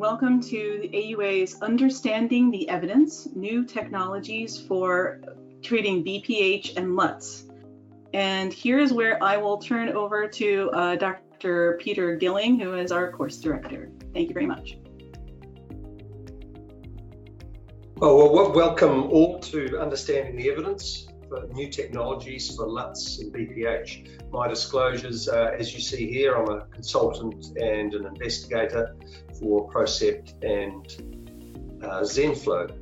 Welcome to the AUA's Understanding the Evidence, New Technologies for Treating BPH and LUTS. And here is where I will turn over to uh, Dr. Peter Gilling, who is our course director. Thank you very much. Oh, well, welcome all to Understanding the Evidence for New Technologies for LUTS and BPH. My disclosures, uh, as you see here, I'm a consultant and an investigator for PROCEPT and uh, ZenFlow.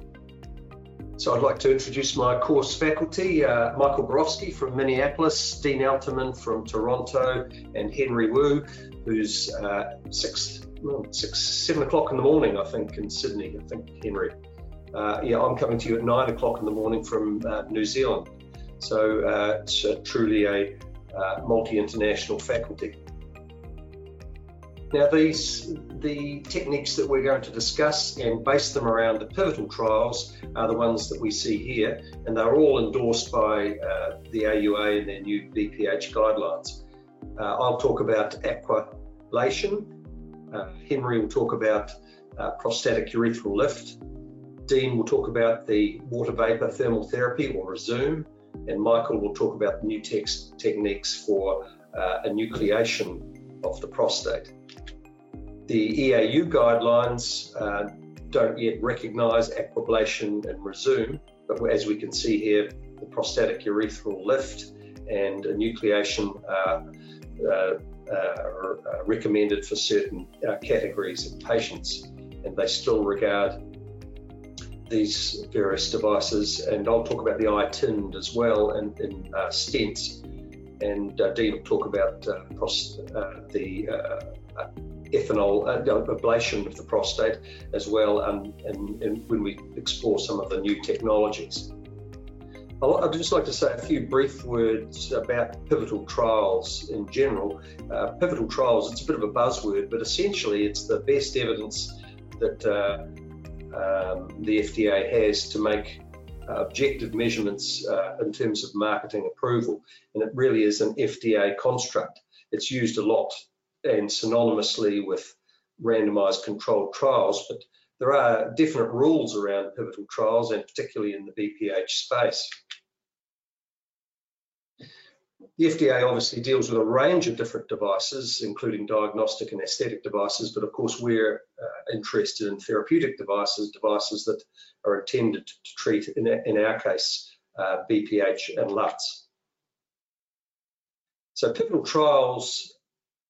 So I'd like to introduce my course faculty, uh, Michael Borofsky from Minneapolis, Dean Elterman from Toronto, and Henry Woo, who's uh, six, well, six, seven o'clock in the morning, I think, in Sydney. I think Henry. Uh, yeah, I'm coming to you at nine o'clock in the morning from uh, New Zealand. So uh, it's truly a uh, multi-international faculty. Now these, the techniques that we're going to discuss and base them around the pivotal trials are the ones that we see here, and they're all endorsed by uh, the AUA and their new BPH guidelines. Uh, I'll talk about aquablation. Uh, Henry will talk about uh, prostatic urethral lift. Dean will talk about the water vapor thermal therapy or Rezum, and Michael will talk about new text techniques for uh, enucleation of the prostate. The EAU guidelines uh, don't yet recognise aquablation and Rezum, but as we can see here, the prostatic urethral lift and enucleation are, uh, uh are recommended for certain uh, categories of patients, and they still regard these various devices. And I'll talk about the iTind as well and, and uh, stents, and uh, Dean will talk about uh, the ethanol uh, ablation of the prostate as well, and, and, and, when we explore some of the new technologies. I'd just like to say a few brief words about pivotal trials in general. Uh, pivotal trials, it's a bit of a buzzword, but essentially it's the best evidence that uh, um, the FDA has to make uh, objective measurements uh, in terms of marketing approval. And it really is an FDA construct. It's used a lot and synonymously with randomized controlled trials, but there are definite rules around pivotal trials and particularly in the BPH space. The FDA obviously deals with a range of different devices, including diagnostic and aesthetic devices, but of course we're uh, interested in therapeutic devices, devices that are intended to treat, in, in our case, uh, BPH and LUTS. So pivotal trials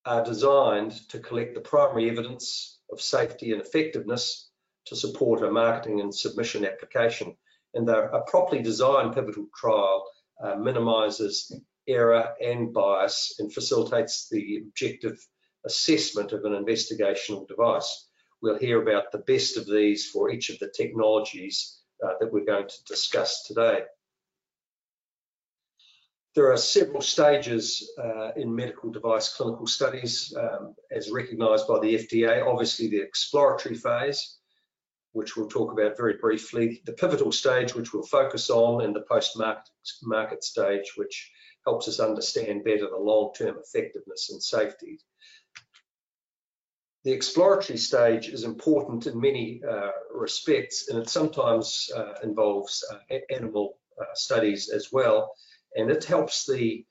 are designed to collect the primary evidence of safety and effectiveness to support a marketing and submission application. And a properly designed pivotal trial uh, minimises error and bias and facilitates the objective assessment of an investigational device. We'll hear about the best of these for each of the technologies uh, that we're going to discuss today. There are several stages uh, in medical device clinical studies um, as recognised by the FDA. Obviously, the exploratory phase, which we'll talk about very briefly, the pivotal stage, which we'll focus on, and the post-market stage, which helps us understand better the long-term effectiveness and safety. The exploratory stage is important in many uh, respects, and it sometimes uh, involves uh, animal uh, studies as well and it helps the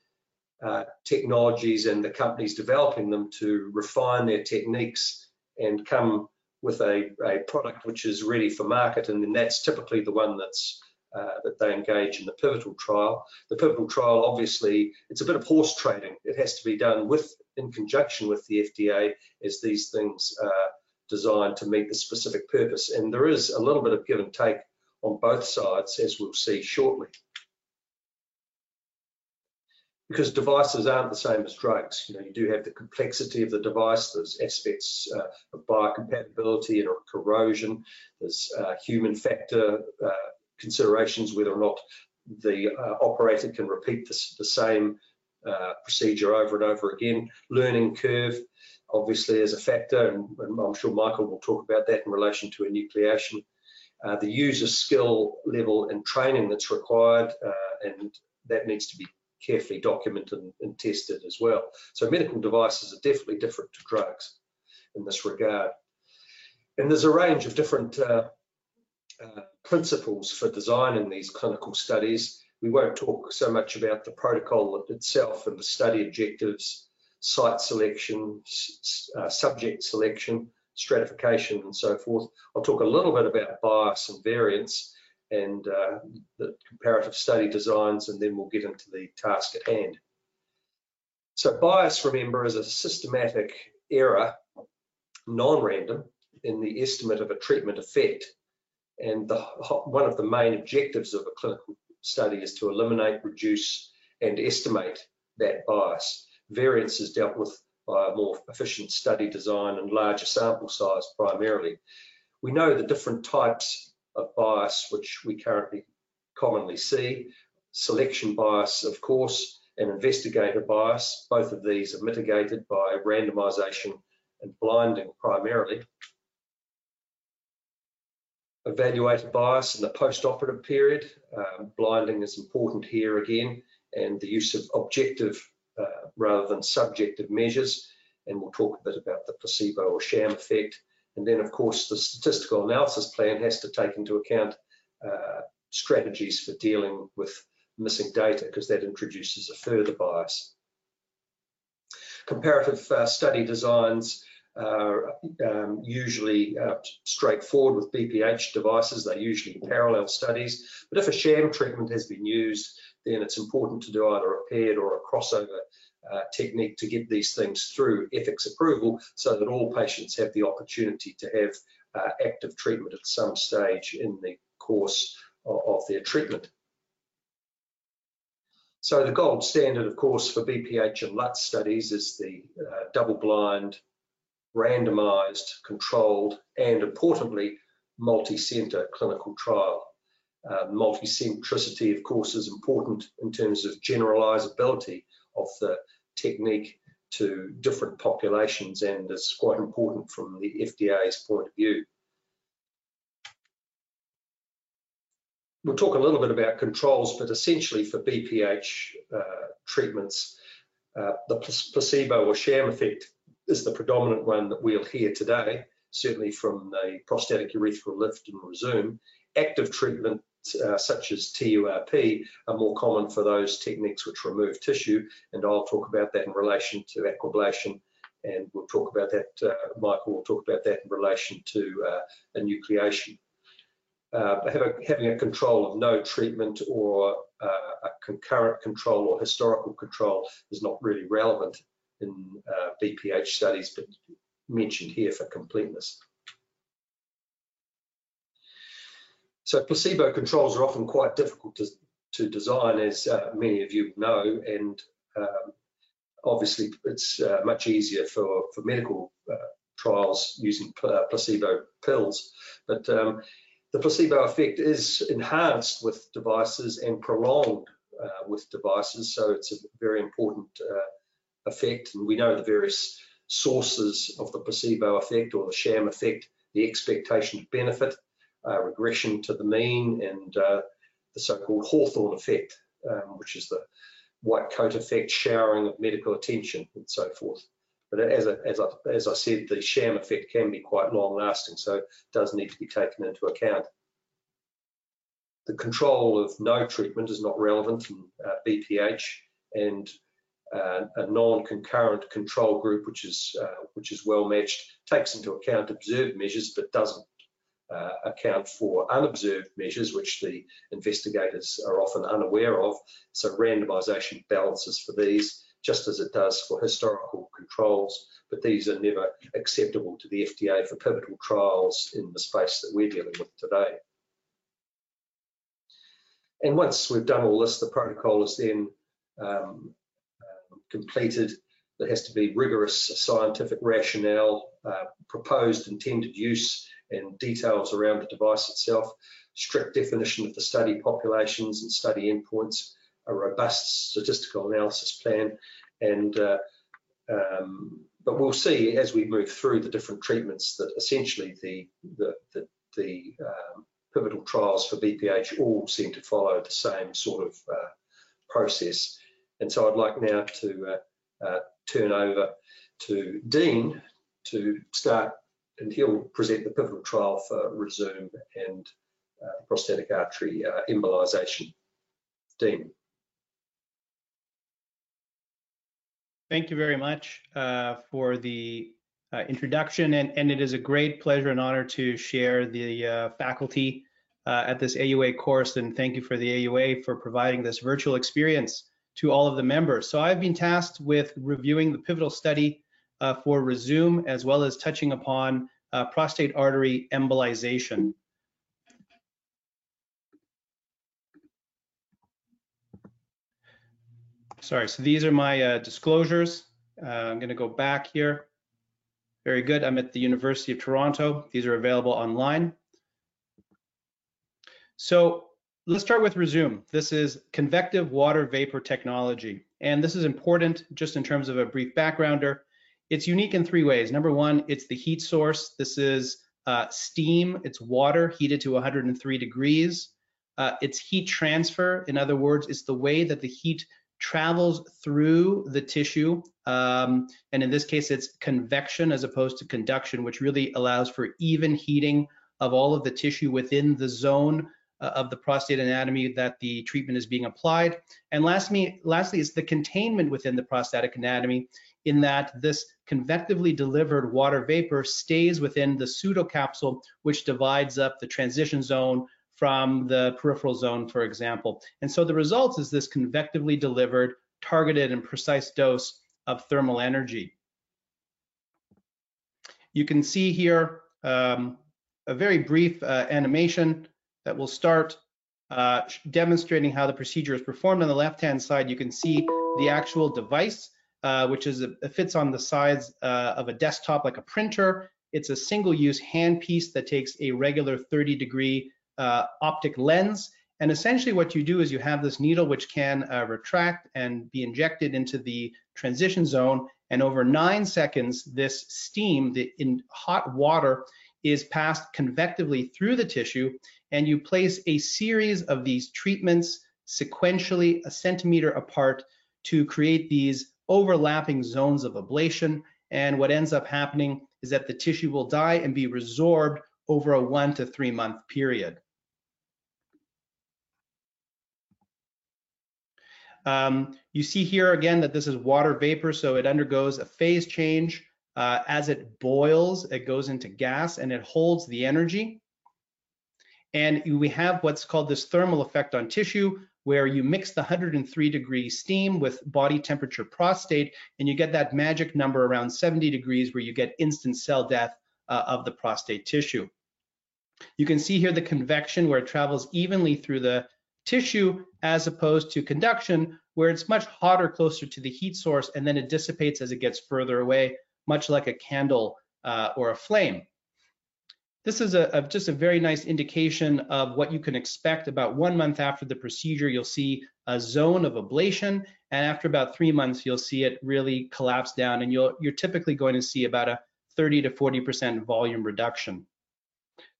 uh, technologies and the companies developing them to refine their techniques and come with a, a product which is ready for market and then that's typically the one that's uh, that they engage in the pivotal trial. The pivotal trial, obviously, it's a bit of horse trading. It has to be done with, in conjunction with the FDA, as these things are designed to meet the specific purpose. And there is a little bit of give and take on both sides, as we'll see shortly because devices aren't the same as drugs. You know, you do have the complexity of the device. There's aspects uh, of biocompatibility and corrosion. There's uh, human factor uh, considerations, whether or not the uh, operator can repeat this, the same uh, procedure over and over again. Learning curve, obviously, is a factor, and, and, I'm sure Michael will talk about that in relation to enucleation. Uh, the user skill level and training that's required, and that needs to be carefully documented and, and tested as well. So medical devices are definitely different to drugs in this regard. And there's a range of different uh, uh, principles for designing these clinical studies. We won't talk so much about the protocol itself and the study objectives, site selection, uh, subject selection, stratification, and so forth. I'll talk a little bit about bias and variance and uh, the comparative study designs, and then we'll get into the task at hand. So bias, remember, is a systematic error, non-random, in the estimate of a treatment effect. And the, one of the main objectives of a clinical study is to eliminate, reduce, and estimate that bias. Variance is dealt with by a more efficient study design and larger sample size primarily. We know the different types of bias which we currently commonly see. Selection bias, of course, and investigator bias. Both of these are mitigated by randomization and blinding primarily. Evaluator bias in the post-operative period. Um, blinding is important here again, and the use of objective uh, rather than subjective measures. And we'll talk a bit about the placebo or sham effect. And then, of course, the statistical analysis plan has to take into account uh, strategies for dealing with missing data because that introduces a further bias. Comparative uh, study designs are um, usually uh, straightforward with BPH devices. They're usually parallel studies. But if a sham treatment has been used, then it's important to do either a paired or a crossover uh, technique to get these things through ethics approval so that all patients have the opportunity to have uh, active treatment at some stage in the course of, of their treatment. So the gold standard, of course, for BPH and LUTS studies is the uh, double-blind, randomized, controlled, and importantly, multi-center clinical trial. Uh, multi-centricity, of course, is important in terms of generalizability of the technique to different populations and is quite important from the FDA's point of view. We'll talk a little bit about controls, but essentially for BPH uh, treatments, uh, the placebo or sham effect is the predominant one that we'll hear today, certainly from the prostatic urethral lift and Rezum. Active treatment uh, such as TURP are more common for those techniques which remove tissue, and I'll talk about that in relation to aquablation, and we'll talk about that, uh, Michael will talk about that in relation to uh, enucleation. Uh, having, having, a control of no treatment or uh, a concurrent control or historical control is not really relevant in uh, BPH studies, but mentioned here for completeness. So placebo controls are often quite difficult to, to design, as uh, many of you know, and um, obviously it's uh, much easier for, for medical uh, trials using uh, placebo pills. But um, the placebo effect is enhanced with devices and prolonged uh, with devices, so it's a very important uh, effect. And we know the various sources of the placebo effect or the sham effect, the expectation of benefit, uh, regression to the mean and uh, the so-called Hawthorne effect, um, which is the white coat effect, showering of medical attention and so forth. But as, I, as, I, as I said, the sham effect can be quite long lasting, so it does need to be taken into account. The control of no treatment is not relevant in uh, BPH, and uh, a non-concurrent control group, which is uh, which is well matched, takes into account observed measures but doesn't uh, account for unobserved measures, which the investigators are often unaware of. So randomization balances for these, just as it does for historical controls, but these are never acceptable to the FDA for pivotal trials in the space that we're dealing with today. And once we've done all this, the protocol is then um, completed. There has to be rigorous scientific rationale, uh, proposed intended use, and details around the device itself, strict definition of the study populations and study endpoints, a robust statistical analysis plan, and uh, um, but we'll see as we move through the different treatments that essentially the the, the, the um, pivotal trials for BPH all seem to follow the same sort of uh, process. And so I'd like now to uh, uh turn over to Dean to start and he'll present the pivotal trial for Rezum and uh, prostatic artery uh, embolization. Dean. Thank you very much uh, for the uh, introduction, and, and, it is a great pleasure and honor to share the uh, faculty at this AUA course, and thank you for the AUA for providing this virtual experience to all of the members. So I've been tasked with reviewing the pivotal study uh, for Rezum, as well as touching upon uh, prostate artery embolization. Sorry, so these are my uh, disclosures. Uh, I'm going to go back here. Very good. I'm at the University of Toronto. These are available online. So let's start with Rezum. This is convective water vapor technology. And this is important just in terms of a brief backgrounder. It's unique in three ways. Number one, it's the heat source. This is uh, steam, it's water heated to 103 degrees. Uh, it's heat transfer. In other words, it's the way that the heat travels through the tissue. Um, and in this case, it's convection as opposed to conduction, which really allows for even heating of all of the tissue within the zone of the prostate anatomy that the treatment is being applied. And lastly, lastly, it's the containment within the prostatic anatomy in that this convectively delivered water vapor stays within the pseudocapsule, which divides up the transition zone from the peripheral zone, for example. And so the result is this convectively delivered, targeted, and precise dose of thermal energy. You can see here um, a very brief uh, animation that will start uh, demonstrating how the procedure is performed. On the left-hand side, you can see the actual device, uh, which is a, fits on the sides uh, of a desktop like a printer. It's a single-use handpiece that takes a regular 30-degree uh, optic lens. And essentially what you do is you have this needle which can uh, retract and be injected into the transition zone. And over nine seconds, this steam, the in hot water, is passed convectively through the tissue. And you place a series of these treatments sequentially a centimeter apart to create these overlapping zones of ablation. And what ends up happening is that the tissue will die and be resorbed over a one to three month period. Um, you see here again that this is water vapor, so it undergoes a phase change. Uh, as it boils, it goes into gas and it holds the energy. And we have what's called this thermal effect on tissue, where you mix the 103 degree steam with body temperature prostate, and you get that magic number around 70 degrees where you get instant cell death uh, of the prostate tissue. You can see here the convection where it travels evenly through the tissue as opposed to conduction where it's much hotter closer to the heat source and then it dissipates as it gets further away, much like a candle uh, or a flame. This is a, a, just a very nice indication of what you can expect. About one month after the procedure, you'll see a zone of ablation, and after about three months, you'll see it really collapse down, and you'll, you're typically going to see about a 30 to 40% volume reduction.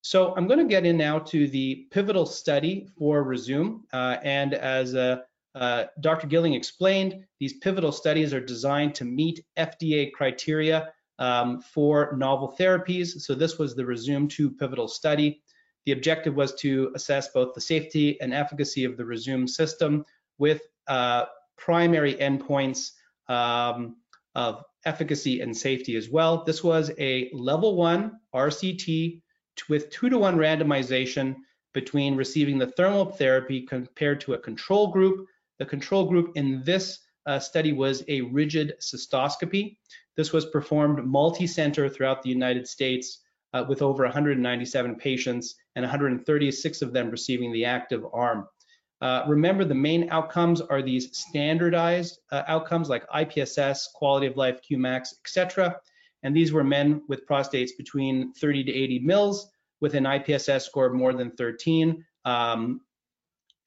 So I'm going to get in now to the pivotal study for Rezum, Uh, and as uh, uh, Dr. Gilling explained, these pivotal studies are designed to meet FDA criteria um, for novel therapies. So this was the Rezum 2 pivotal study. The objective was to assess both the safety and efficacy of the Rezum system with uh, primary endpoints um, of efficacy and safety as well. This was a level one RCT with two to one randomization between receiving the thermal therapy compared to a control group. The control group in this uh, study was a rigid cystoscopy. This was performed multi-center throughout the United States uh, with over 197 patients and 136 of them receiving the active arm. Uh, remember, the main outcomes are these standardized uh, outcomes like IPSS, quality of life, Qmax, etc and these were men with prostates between 30 to 80 mils with an IPSS score of more than 13. Um,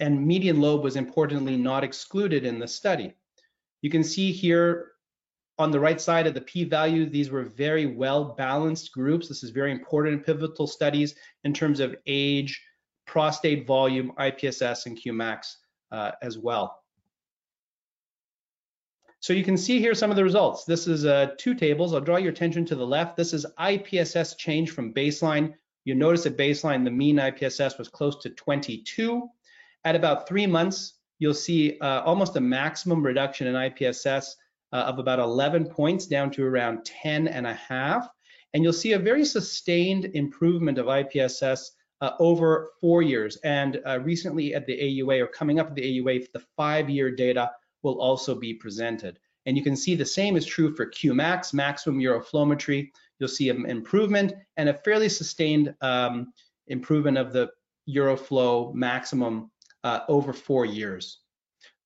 and median lobe was importantly not excluded in the study. You can see here on the right side of the p-value, these were very well balanced groups. This is very important in pivotal studies in terms of age, prostate volume, IPSS, and Qmax uh, as well. So you can see here some of the results. This is uh, two tables. I'll draw your attention to the left. This is IPSS change from baseline. You notice at baseline, the mean IPSS was close to 22. At about three months, you'll see uh, almost a maximum reduction in IPSS uh, of about 11 points down to around 10 and a half. And you'll see a very sustained improvement of IPSS uh, over four years. And uh, recently at the AUA or coming up at the AUA, the five-year data will also be presented. And you can see the same is true for Qmax, maximum uroflowmetry. You'll see an improvement and a fairly sustained um, improvement of the Uroflow maximum uh, over four years.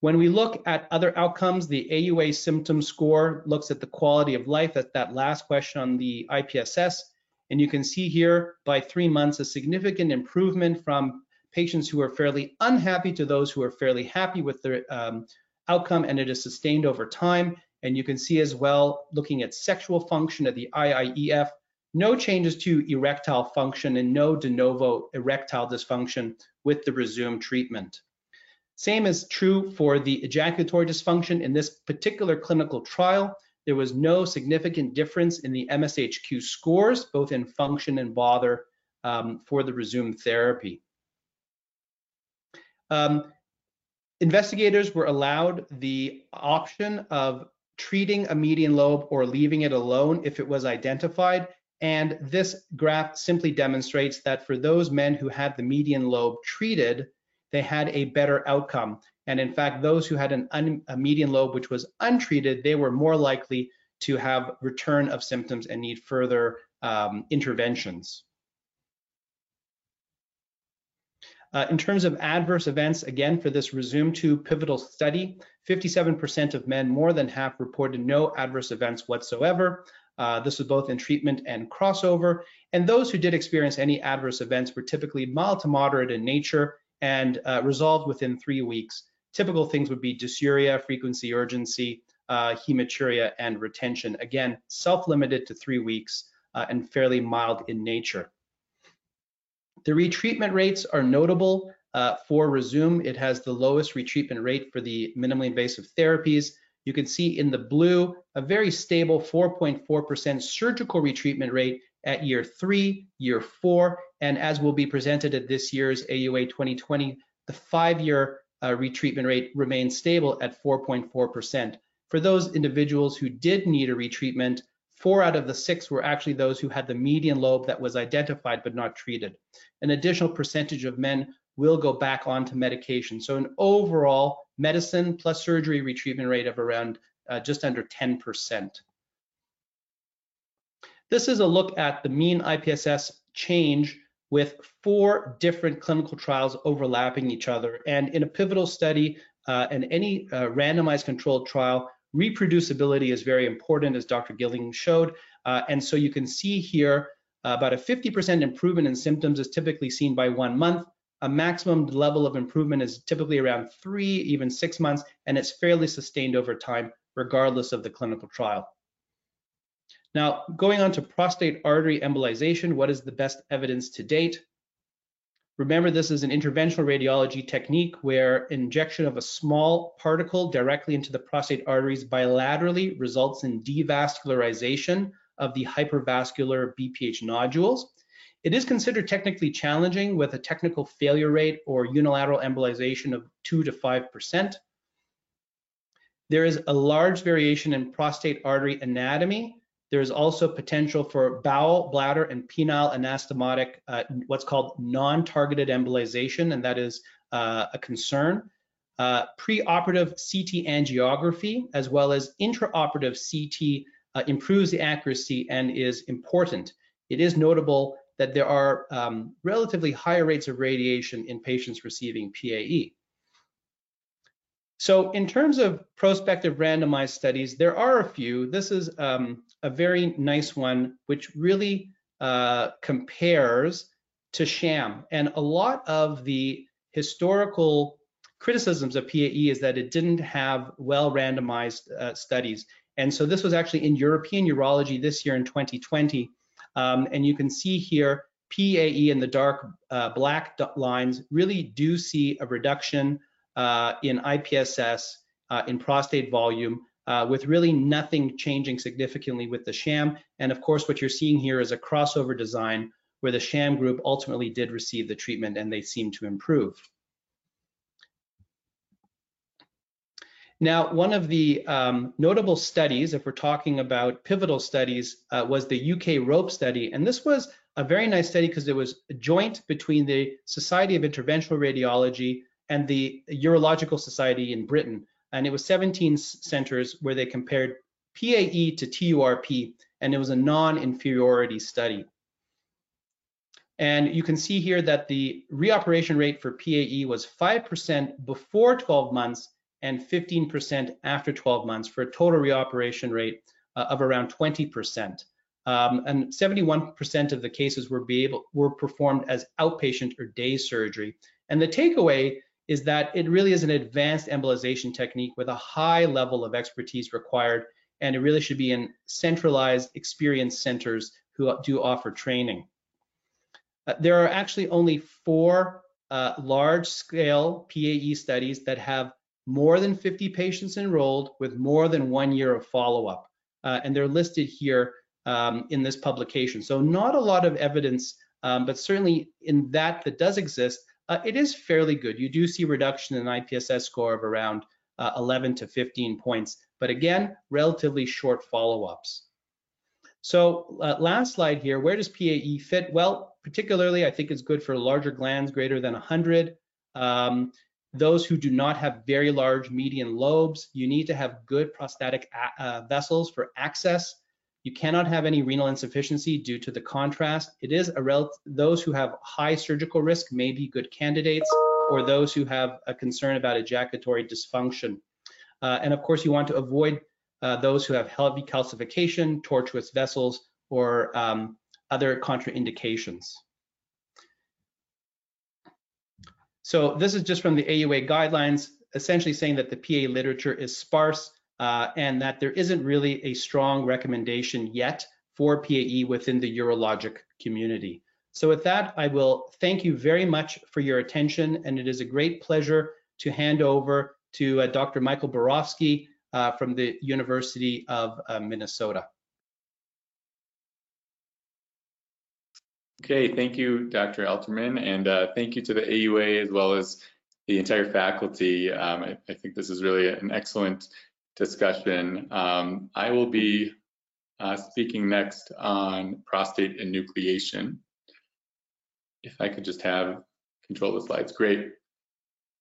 When we look at other outcomes, the AUA symptom score looks at the quality of life. That's that last question on the IPSS. And you can see here by three months a significant improvement from patients who are fairly unhappy to those who are fairly happy with their um, outcome, and it is sustained over time. And you can see as well, looking at sexual function at the IIEF, no changes to erectile function and no de novo erectile dysfunction with the Rezum treatment. Same is true for the ejaculatory dysfunction. In this particular clinical trial, there was no significant difference in the MSHQ scores, both in function and bother um, for the Rezum therapy. Um, investigators were allowed the option of treating a median lobe or leaving it alone if it was identified. And this graph simply demonstrates that for those men who had the median lobe treated, they had a better outcome. And in fact, those who had an a median lobe which was untreated, they were more likely to have return of symptoms and need further um, interventions. Uh, in terms of adverse events, again, for this Rezum 2 pivotal study, 57% of men, more than half, reported no adverse events whatsoever. Uh, this was both in treatment and crossover. And those who did experience any adverse events were typically mild to moderate in nature and uh, resolved within three weeks. Typical things would be dysuria, frequency, urgency, uh, hematuria, and retention. Again, self-limited to three weeks uh, and fairly mild in nature. The retreatment rates are notable uh, for Rezum. It has the lowest retreatment rate for the minimally invasive therapies. You can see in the blue a very stable 4.4% surgical retreatment rate at year three, year four, and as will be presented at this year's AUA 2020, the five-year uh, retreatment rate remains stable at 4.4%. For those individuals who did need a retreatment, four out of the six were actually those who had the median lobe that was identified but not treated. An additional percentage of men will go back onto medication. So an overall medicine plus surgery retreatment rate of around uh, just under 10%. This is a look at the mean IPSS change with four different clinical trials overlapping each other. And in a pivotal study uh, and any uh, randomized controlled trial, reproducibility is very important, as Dr. Gilling showed. Uh, and so you can see here uh, about a 50% improvement in symptoms is typically seen by one month. A maximum level of improvement is typically around three, even six months, and it's fairly sustained over time, regardless of the clinical trial. Now, going on to prostate artery embolization, what is the best evidence to date? Remember, this is an interventional radiology technique where injection of a small particle directly into the prostate arteries bilaterally results in devascularization of the hypervascular BPH nodules. It is considered technically challenging with a technical failure rate or unilateral embolization of 2 to 5%. There is a large variation in prostate artery anatomy there is also potential for bowel, bladder, and penile anastomotic, uh, what's called non-targeted embolization, and that is uh, a concern. Uh, preoperative CT angiography, as well as intraoperative CT, uh, improves the accuracy and is important. It is notable that there are um, relatively higher rates of radiation in patients receiving PAE. So in terms of prospective randomized studies, there are a few. This is um, a very nice one, which really uh, compares to sham. And a lot of the historical criticisms of PAE is that it didn't have well randomized uh, studies. And so this was actually in European Urology this year in 2020. Um, and you can see here, PAE in the dark uh, black lines really do see a reduction uh, in IPSS, uh, in prostate volume, uh, with really nothing changing significantly with the sham. And of course, what you're seeing here is a crossover design where the sham group ultimately did receive the treatment and they seem to improve. Now, one of the um, notable studies, if we're talking about pivotal studies, uh, was the UK ROPE study. And this was a very nice study because it was joint between the Society of Interventional Radiology and the Urological Society in Britain. And it was 17 centers where they compared PAE to TURP, and it was a non-inferiority study. And you can see here that the reoperation rate for PAE was 5% before 12 months and 15% after 12 months for a total reoperation rate uh, of around 20%. Um, and 71% of the cases were, able, were performed as outpatient or day surgery. And the takeaway is that it really is an advanced embolization technique with a high level of expertise required, and it really should be in centralized experience centers who do offer training. Uh, there are actually only four uh, large-scale PAE studies that have more than 50 patients enrolled with more than one year of follow-up, uh, and they're listed here um, in this publication. So not a lot of evidence, um, but certainly in that that does exist, uh, it is fairly good. You do see reduction in IPSS score of around uh, 11 to 15 points, but again, relatively short follow-ups. So uh, last slide here, where does PAE fit? Well, particularly I think it's good for larger glands greater than 100. Um, those who do not have very large median lobes, you need to have good prostatic uh, vessels for access. You cannot have any renal insufficiency due to the contrast. It is a rel those who have high surgical risk may be good candidates, or those who have a concern about ejaculatory dysfunction. Uh, and of course, you want to avoid uh, those who have heavy calcification, tortuous vessels, or um, other contraindications. So this is just from the AUA guidelines, essentially saying that the PA literature is sparse uh, and that there isn't really a strong recommendation yet for PAE within the urologic community. So with that, I will thank you very much for your attention, and it is a great pleasure to hand over to uh, Dr. Michael Borofsky uh, from the University of uh, Minnesota. Okay, thank you, Dr. Elterman, and uh, thank you to the AUA as well as the entire faculty. Um, I, I, think this is really an excellent discussion. Um, I will be uh, speaking next on prostate enucleation. If I could just have control of the slides, great.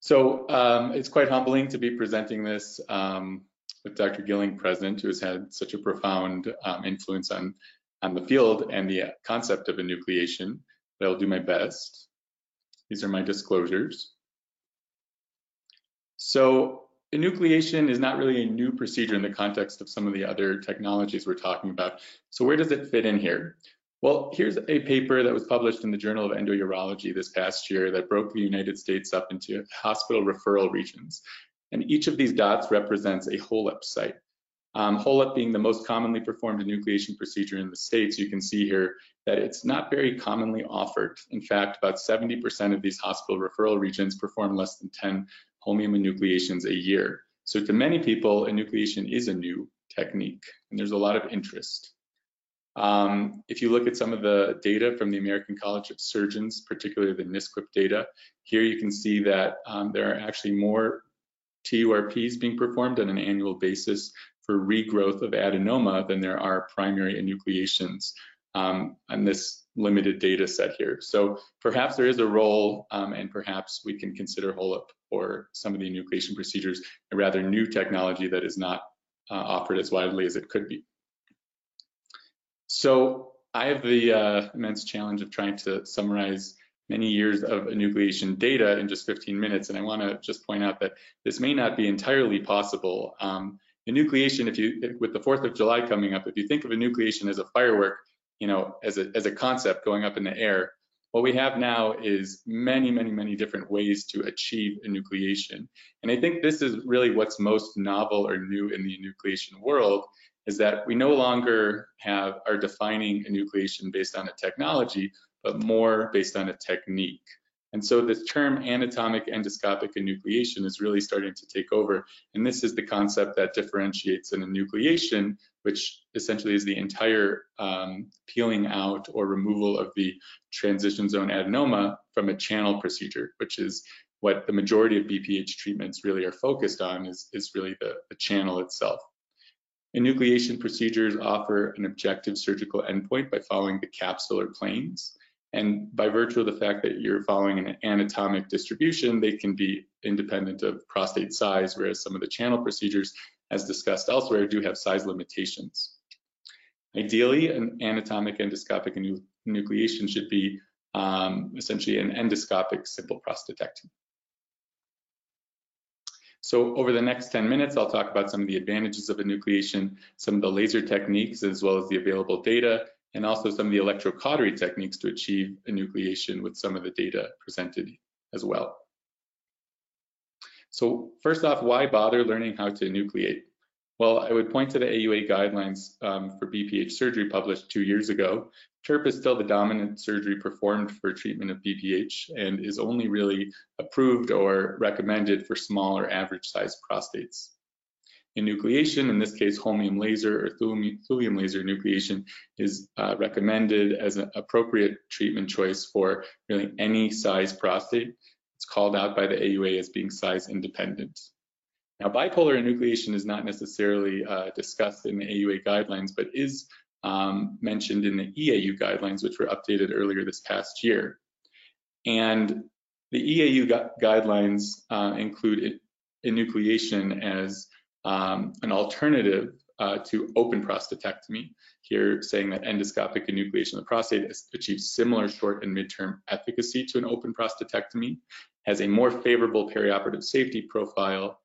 So um, it's quite humbling to be presenting this um, with Dr. Gilling present, who has had such a profound um, influence on, on the field and the concept of enucleation, but I'll do my best. These are my disclosures. So enucleation is not really a new procedure in the context of some of the other technologies we're talking about. So where does it fit in here? Well, here's a paper that was published in the Journal of Endourology this past year that broke the United States up into hospital referral regions. And each of these dots represents a HoLEP site. Um, HoLEP being the most commonly performed enucleation procedure in the States, you can see here that it's not very commonly offered. In fact, about 70% of these hospital referral regions perform less than 10 holmium enucleations a year. So to many people, enucleation is a new technique, and there's a lot of interest. Um, if you look at some of the data from the American College of Surgeons, particularly the NSQIP data, here you can see that um, there are actually more TURPs being performed on an annual basis for regrowth of adenoma than there are primary enucleations um, on this limited data set here. So perhaps there is a role um, and perhaps we can consider HoLEP or some of the enucleation procedures a rather new technology that is not uh, offered as widely as it could be. So I have the uh, immense challenge of trying to summarize many years of enucleation data in just 15 minutes. And I want to just point out that this may not be entirely possible. Um, enucleation, if you, with the 4th of July coming up, if you think of a nucleation as a firework, you know, as a, as a concept going up in the air, what we have now is many, many, many different ways to achieve a nucleation. And I think this is really what's most novel or new in the nucleation world is that we no longer have are defining a nucleation based on a technology, but more based on a technique. And so this term anatomic endoscopic enucleation is really starting to take over. And this is the concept that differentiates an enucleation, which essentially is the entire um, peeling out or removal of the transition zone adenoma from a channel procedure, which is what the majority of BPH treatments really are focused on is, is really the, the channel itself. Enucleation procedures offer an objective surgical endpoint by following the capsular planes. And by virtue of the fact that you're following an anatomic distribution, they can be independent of prostate size, whereas some of the channel procedures, as discussed elsewhere, do have size limitations. Ideally, an anatomic endoscopic enucleation should be um, essentially an endoscopic simple prostatectomy. So over the next 10 minutes, I'll talk about some of the advantages of enucleation, some of the laser techniques, as well as the available data, and also some of the electrocautery techniques to achieve enucleation with some of the data presented as well. So first off, why bother learning how to enucleate? Well, I would point to the AUA guidelines um, for BPH surgery published two years ago. TURP is still the dominant surgery performed for treatment of BPH and is only really approved or recommended for small or average sized prostates enucleation, in this case holmium laser or thulium laser enucleation, is uh, recommended as an appropriate treatment choice for really any size prostate. It's called out by the AUA as being size independent. Now, bipolar enucleation is not necessarily uh, discussed in the AUA guidelines, but is um, mentioned in the EAU guidelines, which were updated earlier this past year. And the EAU gu guidelines uh, include enucleation as um, an alternative uh, to open prostatectomy, here saying that endoscopic enucleation of the prostate achieves similar short and midterm efficacy to an open prostatectomy, has a more favorable perioperative safety profile,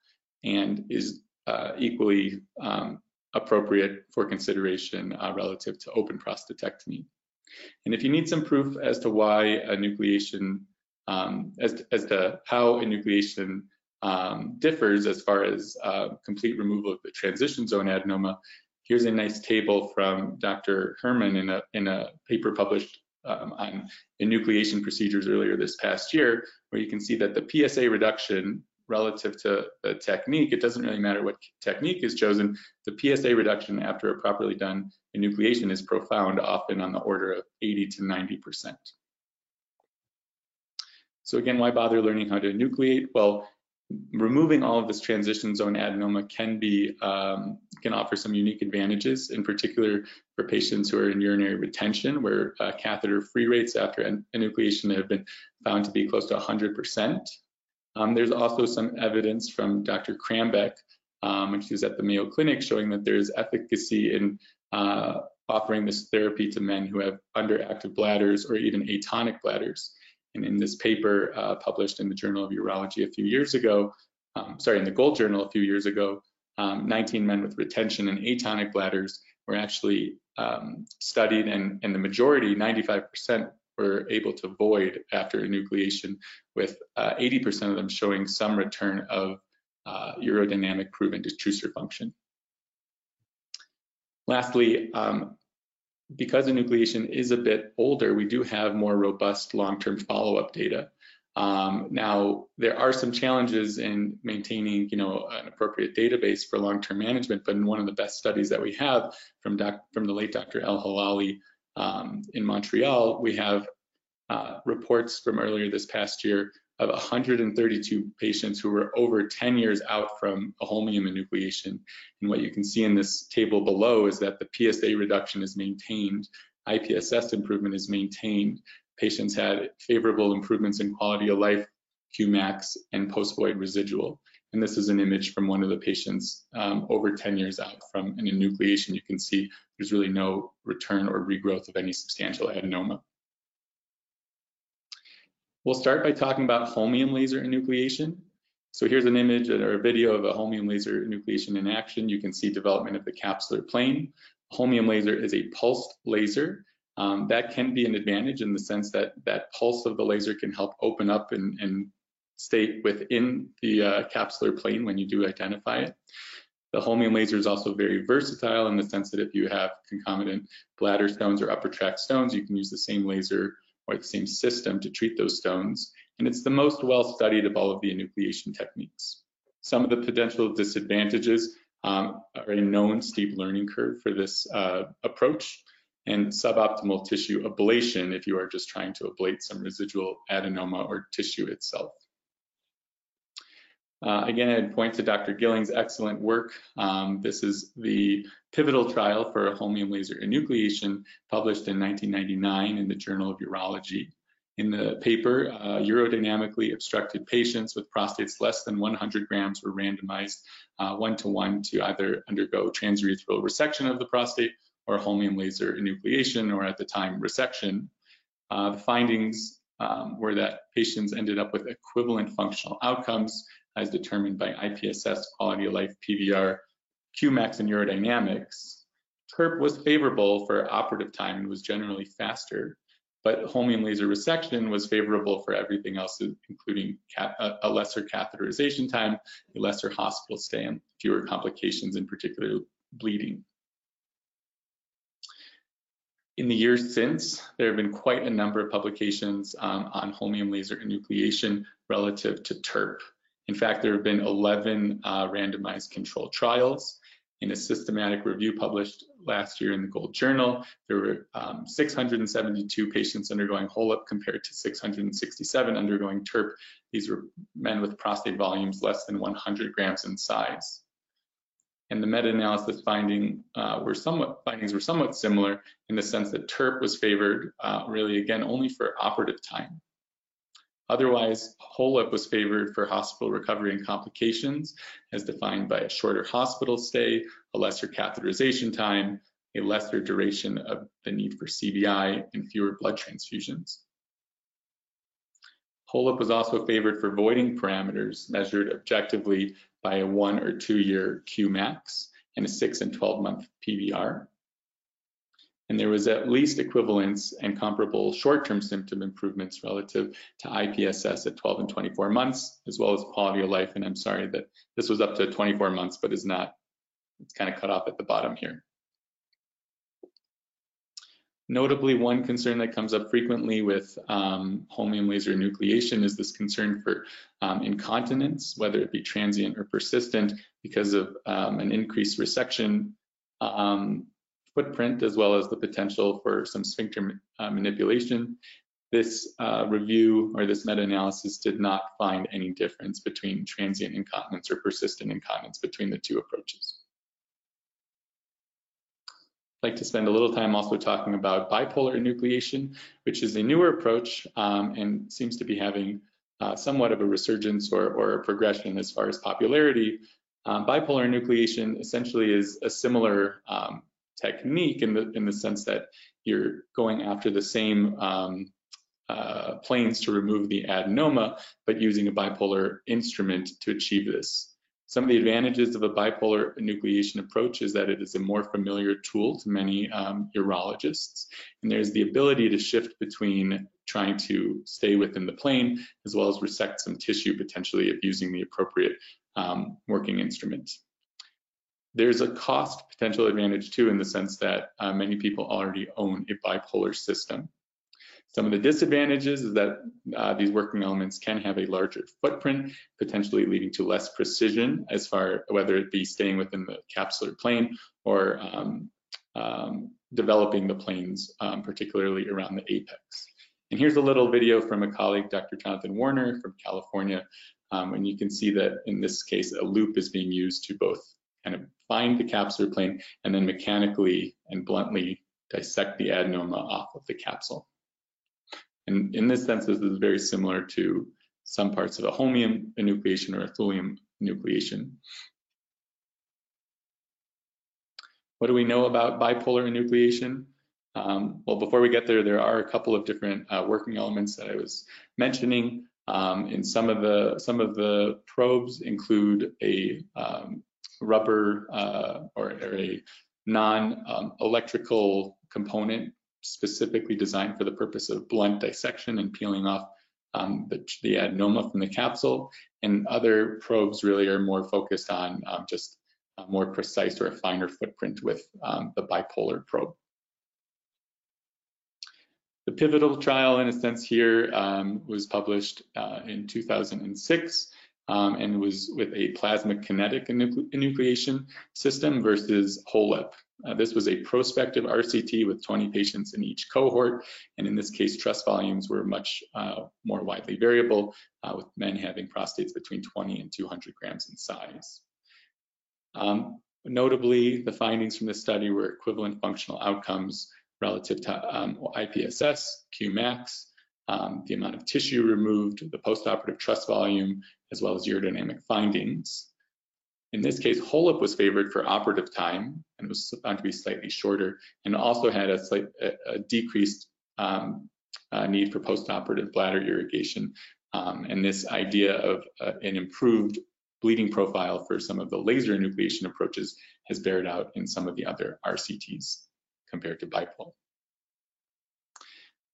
and is uh, equally um, appropriate for consideration uh, relative to open prostatectomy. And if you need some proof as to why enucleation, um, as, as to how enucleation um, differs as far as uh, complete removal of the transition zone adenoma. Here's a nice table from Dr. Herman in a, in a paper published um, on enucleation procedures earlier this past year, where you can see that the PSA reduction relative to the technique, it doesn't really matter what technique is chosen, the PSA reduction after a properly done enucleation is profound, often on the order of 80 to 90%. So again, why bother learning how to enucleate? Well, removing all of this transition zone adenoma can be um, can offer some unique advantages, in particular for patients who are in urinary retention, where uh, catheter-free rates after enucleation have been found to be close to 100%. Um, there's also some evidence from Dr. Krambeck, um, when she was at the Mayo Clinic, showing that there's efficacy in uh, offering this therapy to men who have underactive bladders or even atonic bladders. And in this paper uh, published in the Journal of Urology a few years ago, um, sorry, in the Gold Journal a few years ago, um, 19 men with retention and atonic bladders were actually um, studied, and, and the majority, 95%, were able to void after enucleation, with 80% uh, of them showing some return of uh, urodynamic proven detrusor function. Lastly, um, because enucleation is a bit older, we do have more robust long-term follow-up data. Um, now, there are some challenges in maintaining, you know, an appropriate database for long-term management, but in one of the best studies that we have from, doc, from the late Dr. Elhilali um, in Montreal, we have uh, reports from earlier this past year of 132 patients who were over 10 years out from a holmium enucleation. And what you can see in this table below is that the PSA reduction is maintained, IPSS improvement is maintained. Patients had favorable improvements in quality of life, Qmax, and post-void residual. And this is an image from one of the patients um, over 10 years out from an enucleation. You can see there's really no return or regrowth of any substantial adenoma. We'll start by talking about holmium laser enucleation. So here's an image or a video of a holmium laser enucleation in action. You can see development of the capsular plane. Holmium laser is a pulsed laser. Um, that can be an advantage in the sense that that pulse of the laser can help open up and, and stay within the uh, capsular plane when you do identify it. The holmium laser is also very versatile in the sense that if you have concomitant bladder stones or upper tract stones, you can use the same laser same system to treat those stones. and it's the most well studied of all of the enucleation techniques. Some of the potential disadvantages um, are a known steep learning curve for this uh, approach and suboptimal tissue ablation if you are just trying to ablate some residual adenoma or tissue itself. Uh, again, I'd point to Dr. Gilling's excellent work. Um, this is the pivotal trial for holmium laser enucleation published in 1999 in the Journal of Urology. In the paper, uh, urodynamically obstructed patients with prostates less than 100 grams were randomized uh, one-to-one -to, -one to either undergo transurethral resection of the prostate or holmium laser enucleation, or at the time, resection. Uh, the findings um, were that patients ended up with equivalent functional outcomes as determined by IPSS, quality of life, PVR, Qmax, and urodynamics. TURP was favorable for operative time and was generally faster, but holmium laser resection was favorable for everything else, including a lesser catheterization time, a lesser hospital stay, and fewer complications, in particular bleeding. In the years since, there have been quite a number of publications um, on holmium laser enucleation relative to TURP. In fact, there have been 11 uh, randomized controlled trials. In a systematic review published last year in the Gold Journal, there were um, 672 patients undergoing HoLEP compared to 667 undergoing TURP. These were men with prostate volumes less than 100 grams in size. And the meta-analysis finding uh, were somewhat findings were somewhat similar in the sense that TURP was favored uh, really again only for operative time. Otherwise, HoLEP was favored for hospital recovery and complications as defined by a shorter hospital stay, a lesser catheterization time, a lesser duration of the need for CBI, and fewer blood transfusions. HoLEP was also favored for voiding parameters measured objectively by a one or two year Qmax and a six and 12 month PVR and there was at least equivalence and comparable short-term symptom improvements relative to IPSS at 12 and 24 months, as well as quality of life. And I'm sorry that this was up to 24 months, but is not, it's kind of cut off at the bottom here. Notably, one concern that comes up frequently with um, holmium laser enucleation is this concern for um, incontinence, whether it be transient or persistent, because of um, an increased resection um, footprint as well as the potential for some sphincter uh, manipulation. This uh, review or this meta-analysis did not find any difference between transient incontinence or persistent incontinence between the two approaches. I'd like to spend a little time also talking about bipolar enucleation, which is a newer approach um, and seems to be having uh, somewhat of a resurgence or, or, a progression as far as popularity. Um, bipolar enucleation essentially is a similar um, technique in the in the sense that you're going after the same um, uh, planes to remove the adenoma, but using a bipolar instrument to achieve this. Some of the advantages of a bipolar enucleation approach is that it is a more familiar tool to many um, urologists, and there's the ability to shift between trying to stay within the plane as well as resect some tissue potentially if using the appropriate um, working instrument. There's a cost potential advantage too in the sense that uh, many people already own a bipolar system. Some of the disadvantages is that uh, these working elements can have a larger footprint, potentially leading to less precision as far whether it be staying within the capsular plane or um, um, developing the planes, um, particularly around the apex. And here's a little video from a colleague, Dr. Jonathan Warner from California, um, and you can see that in this case, a loop is being used to both kind of find the capsular plane and then mechanically and bluntly dissect the adenoma off of the capsule. And in this sense, this is very similar to some parts of a holmium enucleation or a thulium enucleation. What do we know about bipolar enucleation? Um, well, before we get there, there are a couple of different uh, working elements that I was mentioning. Um, and some of the some of the probes include a um, rubber uh, or, or, a non-electrical um, component specifically designed for the purpose of blunt dissection and peeling off um, the, the, adenoma from the capsule. And other probes really are more focused on um, just a more precise or a finer footprint with um, the bipolar probe. The pivotal trial, in a sense, here um, was published uh, in 2006 um, and was with a plasma kinetic enucleation system versus HoLEP. Uh, this was a prospective RCT with 20 patients in each cohort, and in this case, TRUS volumes were much uh, more widely variable, uh, with men having prostates between 20 and 200 grams in size. Um, notably, the findings from this study were equivalent functional outcomes relative to um, IPSS, Qmax, um, the amount of tissue removed, the postoperative TRUS volume, as well as urodynamic findings. In this case, HoLEP was favored for operative time and was found to be slightly shorter and also had a, slight, a, decreased um, uh, need for postoperative bladder irrigation. Um, and this idea of uh, an improved bleeding profile for some of the laser enucleation approaches has bared out in some of the other RCTs compared to BiPOL.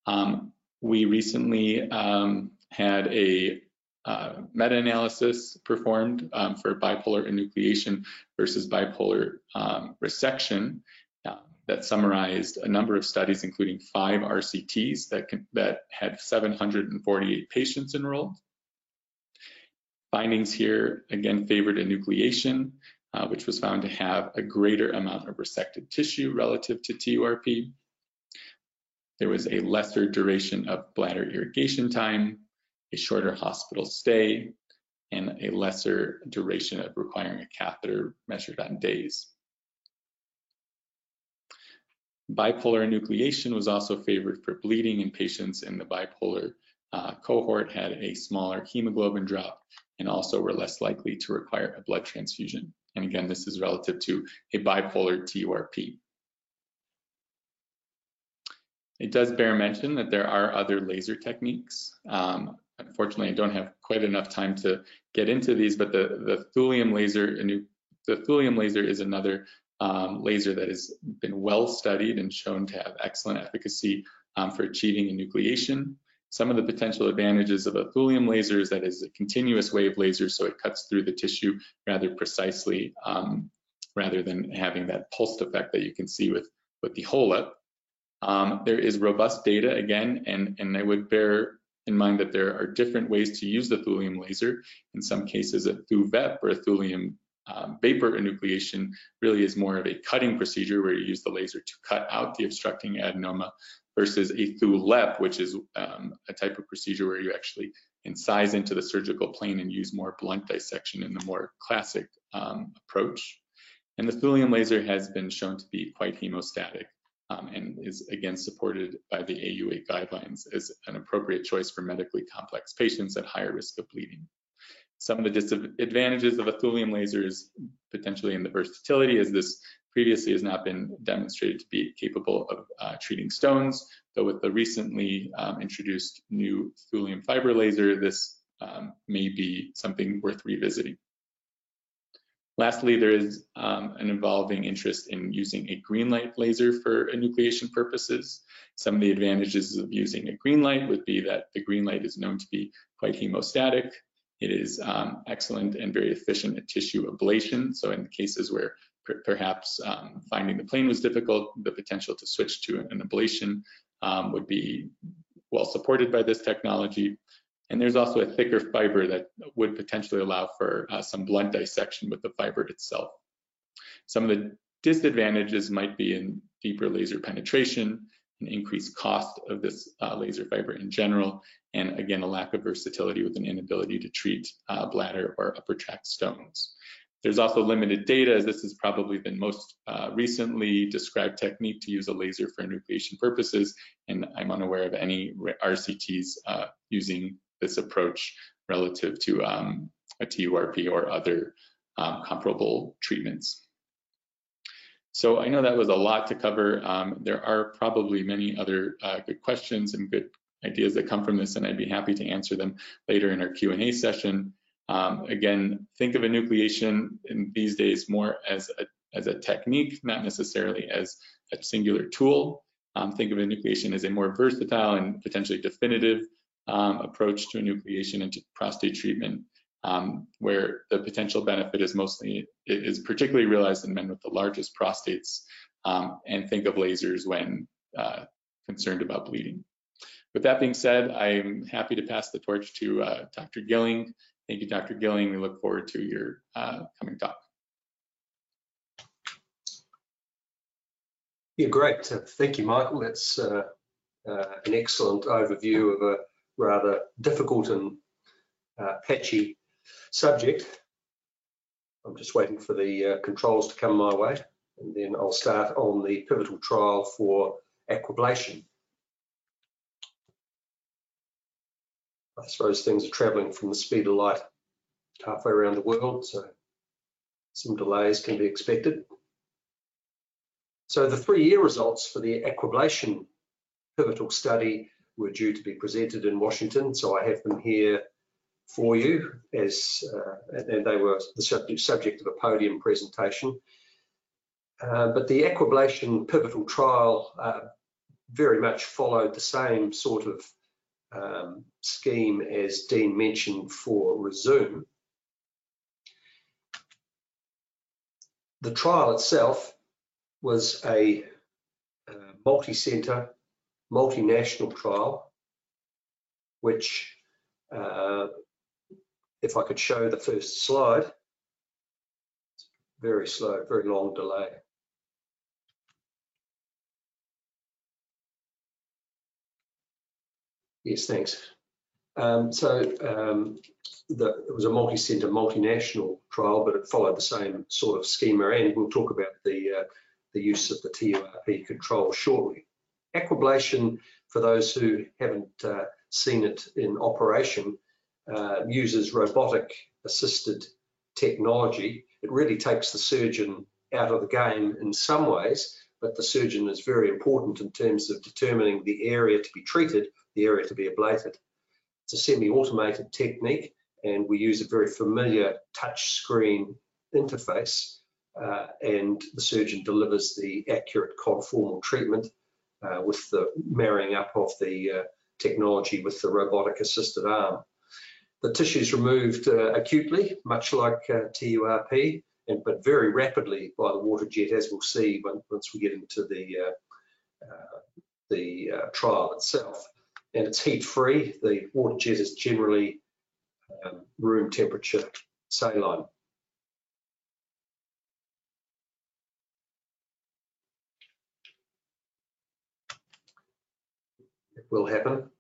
Um, we recently um, had a uh, meta-analysis performed um, for bipolar enucleation versus bipolar um, resection uh, that summarized a number of studies, including five RCTs that, can, that had 748 patients enrolled. Findings here again favored enucleation, uh, which was found to have a greater amount of resected tissue relative to TURP. There was a lesser duration of bladder irrigation time, a shorter hospital stay, and a lesser duration of requiring a catheter measured on days. Bipolar enucleation was also favored for bleeding in patients in the bipolar uh, cohort had a smaller hemoglobin drop and also were less likely to require a blood transfusion. And again, this is relative to a bipolar TURP. It does bear mention that there are other laser techniques. Um, unfortunately, I don't have quite enough time to get into these, but the, the thulium laser, the thulium laser is another um, laser that has been well studied and shown to have excellent efficacy um, for achieving enucleation. Some of the potential advantages of a thulium laser is that it's a continuous wave laser, so it cuts through the tissue rather precisely, um, rather than having that pulsed effect that you can see with, with the HoLEP. Um, there is robust data again, and, and I would bear in mind that there are different ways to use the thulium laser. In some cases, a THUVEP or a thulium um, vapor enucleation really is more of a cutting procedure where you use the laser to cut out the obstructing adenoma versus a THULEP, which is um, a type of procedure where you actually incise into the surgical plane and use more blunt dissection in the more classic um, approach. And the thulium laser has been shown to be quite hemostatic um, and is again supported by the AUA guidelines as an appropriate choice for medically complex patients at higher risk of bleeding. Some of the disadvantages of a thulium laser is potentially in the versatility as this previously has not been demonstrated to be capable of uh, treating stones, though with the recently um, introduced new thulium fiber laser, this um, may be something worth revisiting. Lastly, there is um, an evolving interest in using a green light laser for enucleation purposes. Some of the advantages of using a green light would be that the green light is known to be quite hemostatic. It is um, excellent and very efficient at tissue ablation. So in cases where per perhaps um, finding the plane was difficult, the potential to switch to an ablation um, would be well supported by this technology. And there's also a thicker fiber that would potentially allow for uh, some blunt dissection with the fiber itself. Some of the disadvantages might be in deeper laser penetration, an increased cost of this uh, laser fiber in general, and again, a lack of versatility with an inability to treat uh, bladder or upper tract stones. There's also limited data, as this is probably the most uh, recently described technique to use a laser for enucleation purposes, and I'm unaware of any RCTs uh, using this approach relative to um, a TURP or other um, comparable treatments. So I know that was a lot to cover. Um, there are probably many other uh, good questions and good ideas that come from this, and I'd be happy to answer them later in our Q&A session. Um, again, think of enucleation in these days more as a, as a technique, not necessarily as a singular tool. Um, think of enucleation as a more versatile and potentially definitive um, approach to enucleation and to prostate treatment, um, where the potential benefit is mostly is particularly realized in men with the largest prostates, um, and think of lasers when uh, concerned about bleeding. With that being said, I'm happy to pass the torch to uh, Dr. Gilling. Thank you, Dr. Gilling. We look forward to your uh, coming talk. Yeah, great. Thank you, Michael. That's uh, uh, an excellent overview of a rather difficult and uh, patchy subject. I'm just waiting for the uh, controls to come my way, and then I'll start on the pivotal trial for aquablation. I suppose things are traveling from the speed of light halfway around the world, so some delays can be expected. So the three-year results for the aquablation pivotal study were due to be presented in Washington, so I have them here for you as uh, and they were the subject, subject of a podium presentation. Uh, but the aquablation pivotal trial uh, very much followed the same sort of um, scheme as Dean mentioned for Rezum. The trial itself was a uh, multi-center, multinational trial, which, uh, if I could show the first slide, very slow, very long delay. Yes, thanks. Um, so um, the, it was a multi-centre, multinational trial, but it followed the same sort of schema, and we'll talk about the uh, the use of the TURP control shortly. Aquablation, for those who haven't uh, seen it in operation, uh, uses robotic assisted technology. It really takes the surgeon out of the game in some ways, but the surgeon is very important in terms of determining the area to be treated, the area to be ablated. It's a semi-automated technique and we use a very familiar touch screen interface uh, and the surgeon delivers the accurate conformal treatment uh, with the marrying up of the uh, technology with the robotic assisted arm. The tissue is removed uh, acutely, much like uh, TURP, and, but very rapidly by the water jet, as we'll see when, once we get into the, uh, the trial itself. And it's heat free. The water jet is generally um, room temperature saline. Will happen.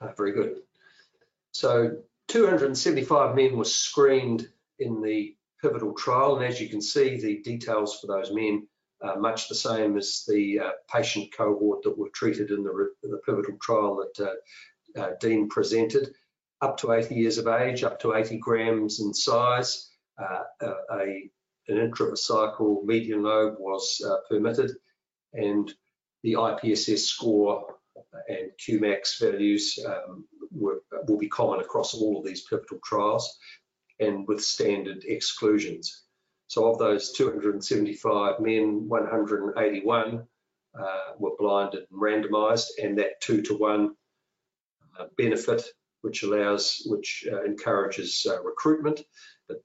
Uh, very good. So 275 men were screened in the pivotal trial, and as you can see, the details for those men are much the same as the uh, patient cohort that were treated in the, the pivotal trial that uh, uh Dean presented. Up to 80 years of age, up to 80 grams in size, uh, a an intravesical median lobe was uh, permitted and the IPSS score and Qmax values um, were, will be common across all of these pivotal trials and with standard exclusions. So of those 275 men, 181 uh, were blinded and randomized and that two to one uh, benefit which allows, which uh, encourages uh, recruitment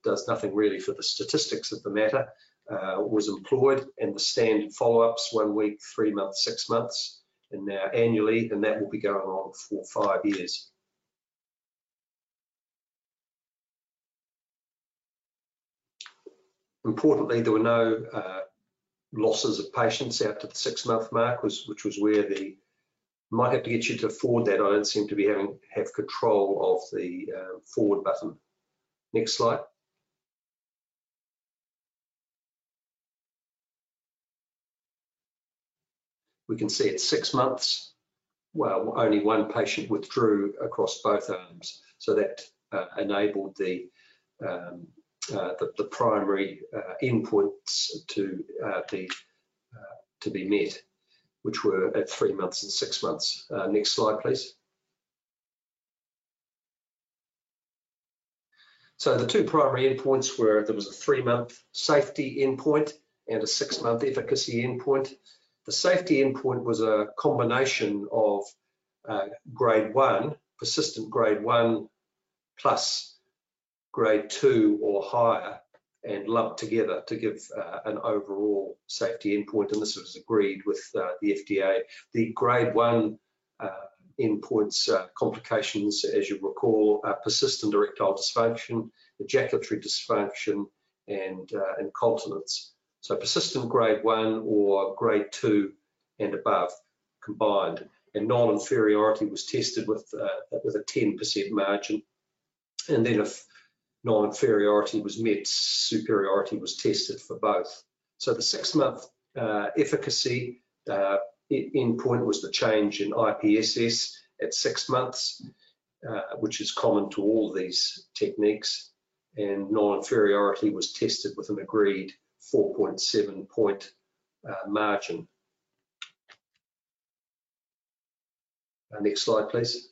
does nothing really for the statistics of the matter, uh, was employed and the standard follow-ups, one week, three months, six months, and now annually, and that will be going on for five years. Importantly, there were no uh, losses of patients out to the six month mark, was, which was where the might have to get you to forward that. I don't seem to be having have control of the uh, forward button. Next slide. We can see at six months, well, only one patient withdrew across both arms. So that uh, enabled the, um, uh, the, the, primary uh, inputs to uh, be, uh, to be met, which were at three months and six months. Uh, next slide, please. So the two primary endpoints were there was a three-month safety endpoint and a six-month efficacy endpoint. The safety endpoint was a combination of uh, grade one, persistent grade one plus grade two or higher and lumped together to give uh, an overall safety endpoint, and this was agreed with uh, the FDA. The grade one uh, endpoints uh, complications, as you recall, are persistent erectile dysfunction, ejaculatory dysfunction, and uh, incontinence. So persistent grade one or grade two and above combined. And non-inferiority was tested with, uh, with a 10% margin. And then if non-inferiority was met, superiority was tested for both. So the six-month uh, efficacy uh, endpoint was the change in IPSS at six months, uh, which is common to all these techniques. And non-inferiority was tested with an agreed 4.7 point uh, margin. Uh, next slide, please.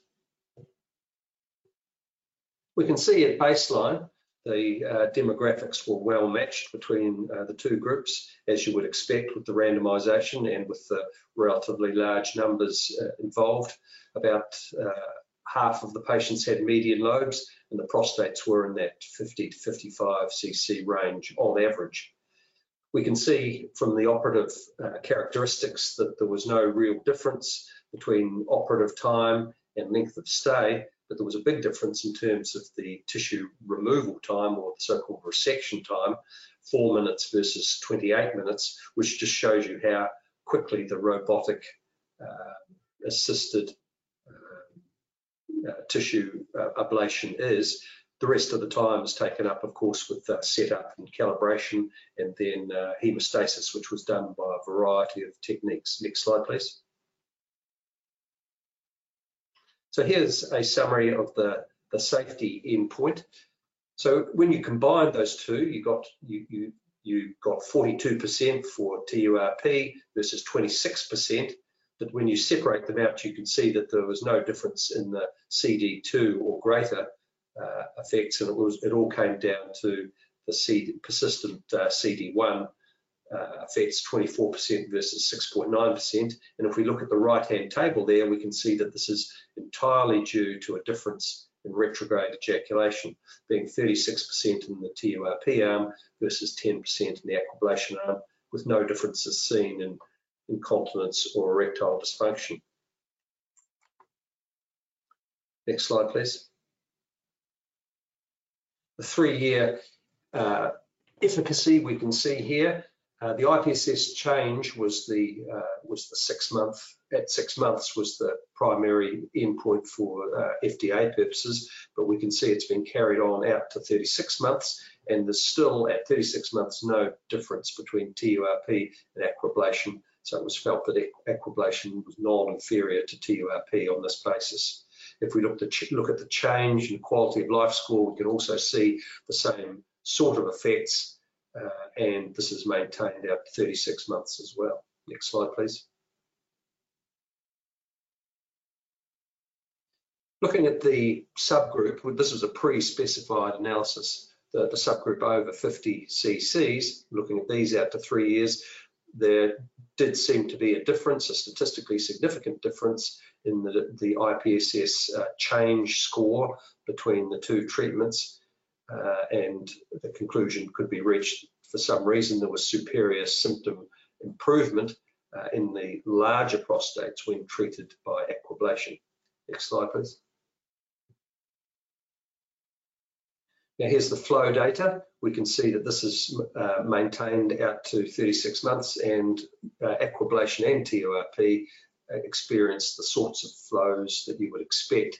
We can see at baseline the uh, demographics were well matched between uh, the two groups, as you would expect with the randomisation and with the relatively large numbers uh, involved. About uh, half of the patients had median lobes and the prostates were in that 50 to 55 cc range on average. We can see from the operative uh, characteristics that there was no real difference between operative time and length of stay, but there was a big difference in terms of the tissue removal time or the so-called resection time, four minutes versus 28 minutes, which just shows you how quickly the robotic uh, assisted uh, uh, tissue uh, ablation is. The rest of the time is taken up, of course, with uh, setup and calibration, and then uh, hemostasis, which was done by a variety of techniques. Next slide, please. So here's a summary of the, the safety endpoint. So when you combine those two, you got you you you got 42% for TURP versus 26%. But when you separate them out, you can see that there was no difference in the CD2 or greater effects, and it was it all came down to the CD, persistent uh, CD1 uh, affects 24% versus 6.9%. And if we look at the right-hand table there, we can see that this is entirely due to a difference in retrograde ejaculation, being 36% in the TURP arm versus 10% in the aquablation arm, with no differences seen in incontinence or erectile dysfunction. Next slide, please. The three-year uh, efficacy we can see here uh, the IPSS change was the uh, was the six month at six months was the primary endpoint for uh, FDA purposes, but we can see it's been carried on out to 36 months, and there's still at 36 months no difference between TURP and aquablation. So it was felt that aquablation was non-inferior to TURP on this basis. If we look, to look at the change in quality of life score, we can also see the same sort of effects uh, and this is maintained out 36 months as well. Next slide, please. Looking at the subgroup, this was a pre-specified analysis. The, the subgroup over 50 cc's, looking at these out to three years, there did seem to be a difference, a statistically significant difference in the, the IPSS uh, change score between the two treatments uh, and the conclusion could be reached for some reason there was superior symptom improvement uh, in the larger prostates when treated by aquablation. Next slide, please. Now here's the flow data. We can see that this is uh, maintained out to 36 months and uh, aquablation and TURP experience the sorts of flows that you would expect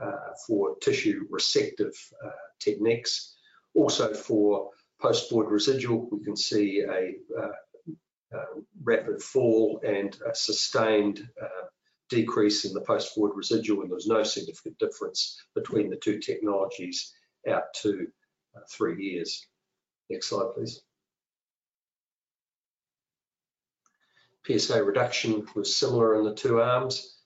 uh, for tissue resective uh, techniques. Also for post-void residual, we can see a uh, rapid fall and a sustained uh, decrease in the post-void residual, and there's no significant difference between the two technologies out to uh, three years. Next slide, please. PSA reduction was similar in the two arms,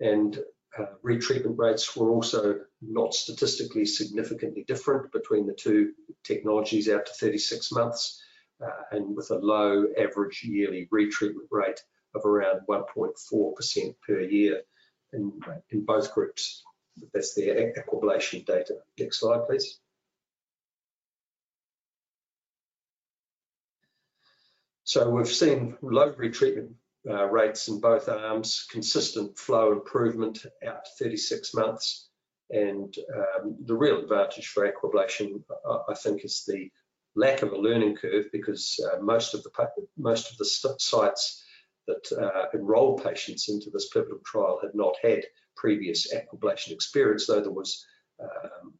and uh, retreatment rates were also not statistically significantly different between the two technologies out to 36 months uh, and with a low average yearly retreatment rate of around 1.4% per year in, in both groups. That's the aquablation data. Next slide, please. So we've seen low retreatment uh, rates in both arms, consistent flow improvement out to 36 months. And um, the real advantage for aquablation, I, I think, is the lack of a learning curve because uh, most of the most of the sites that uh, enrolled patients into this pivotal trial had not had previous aquablation experience, though there was um,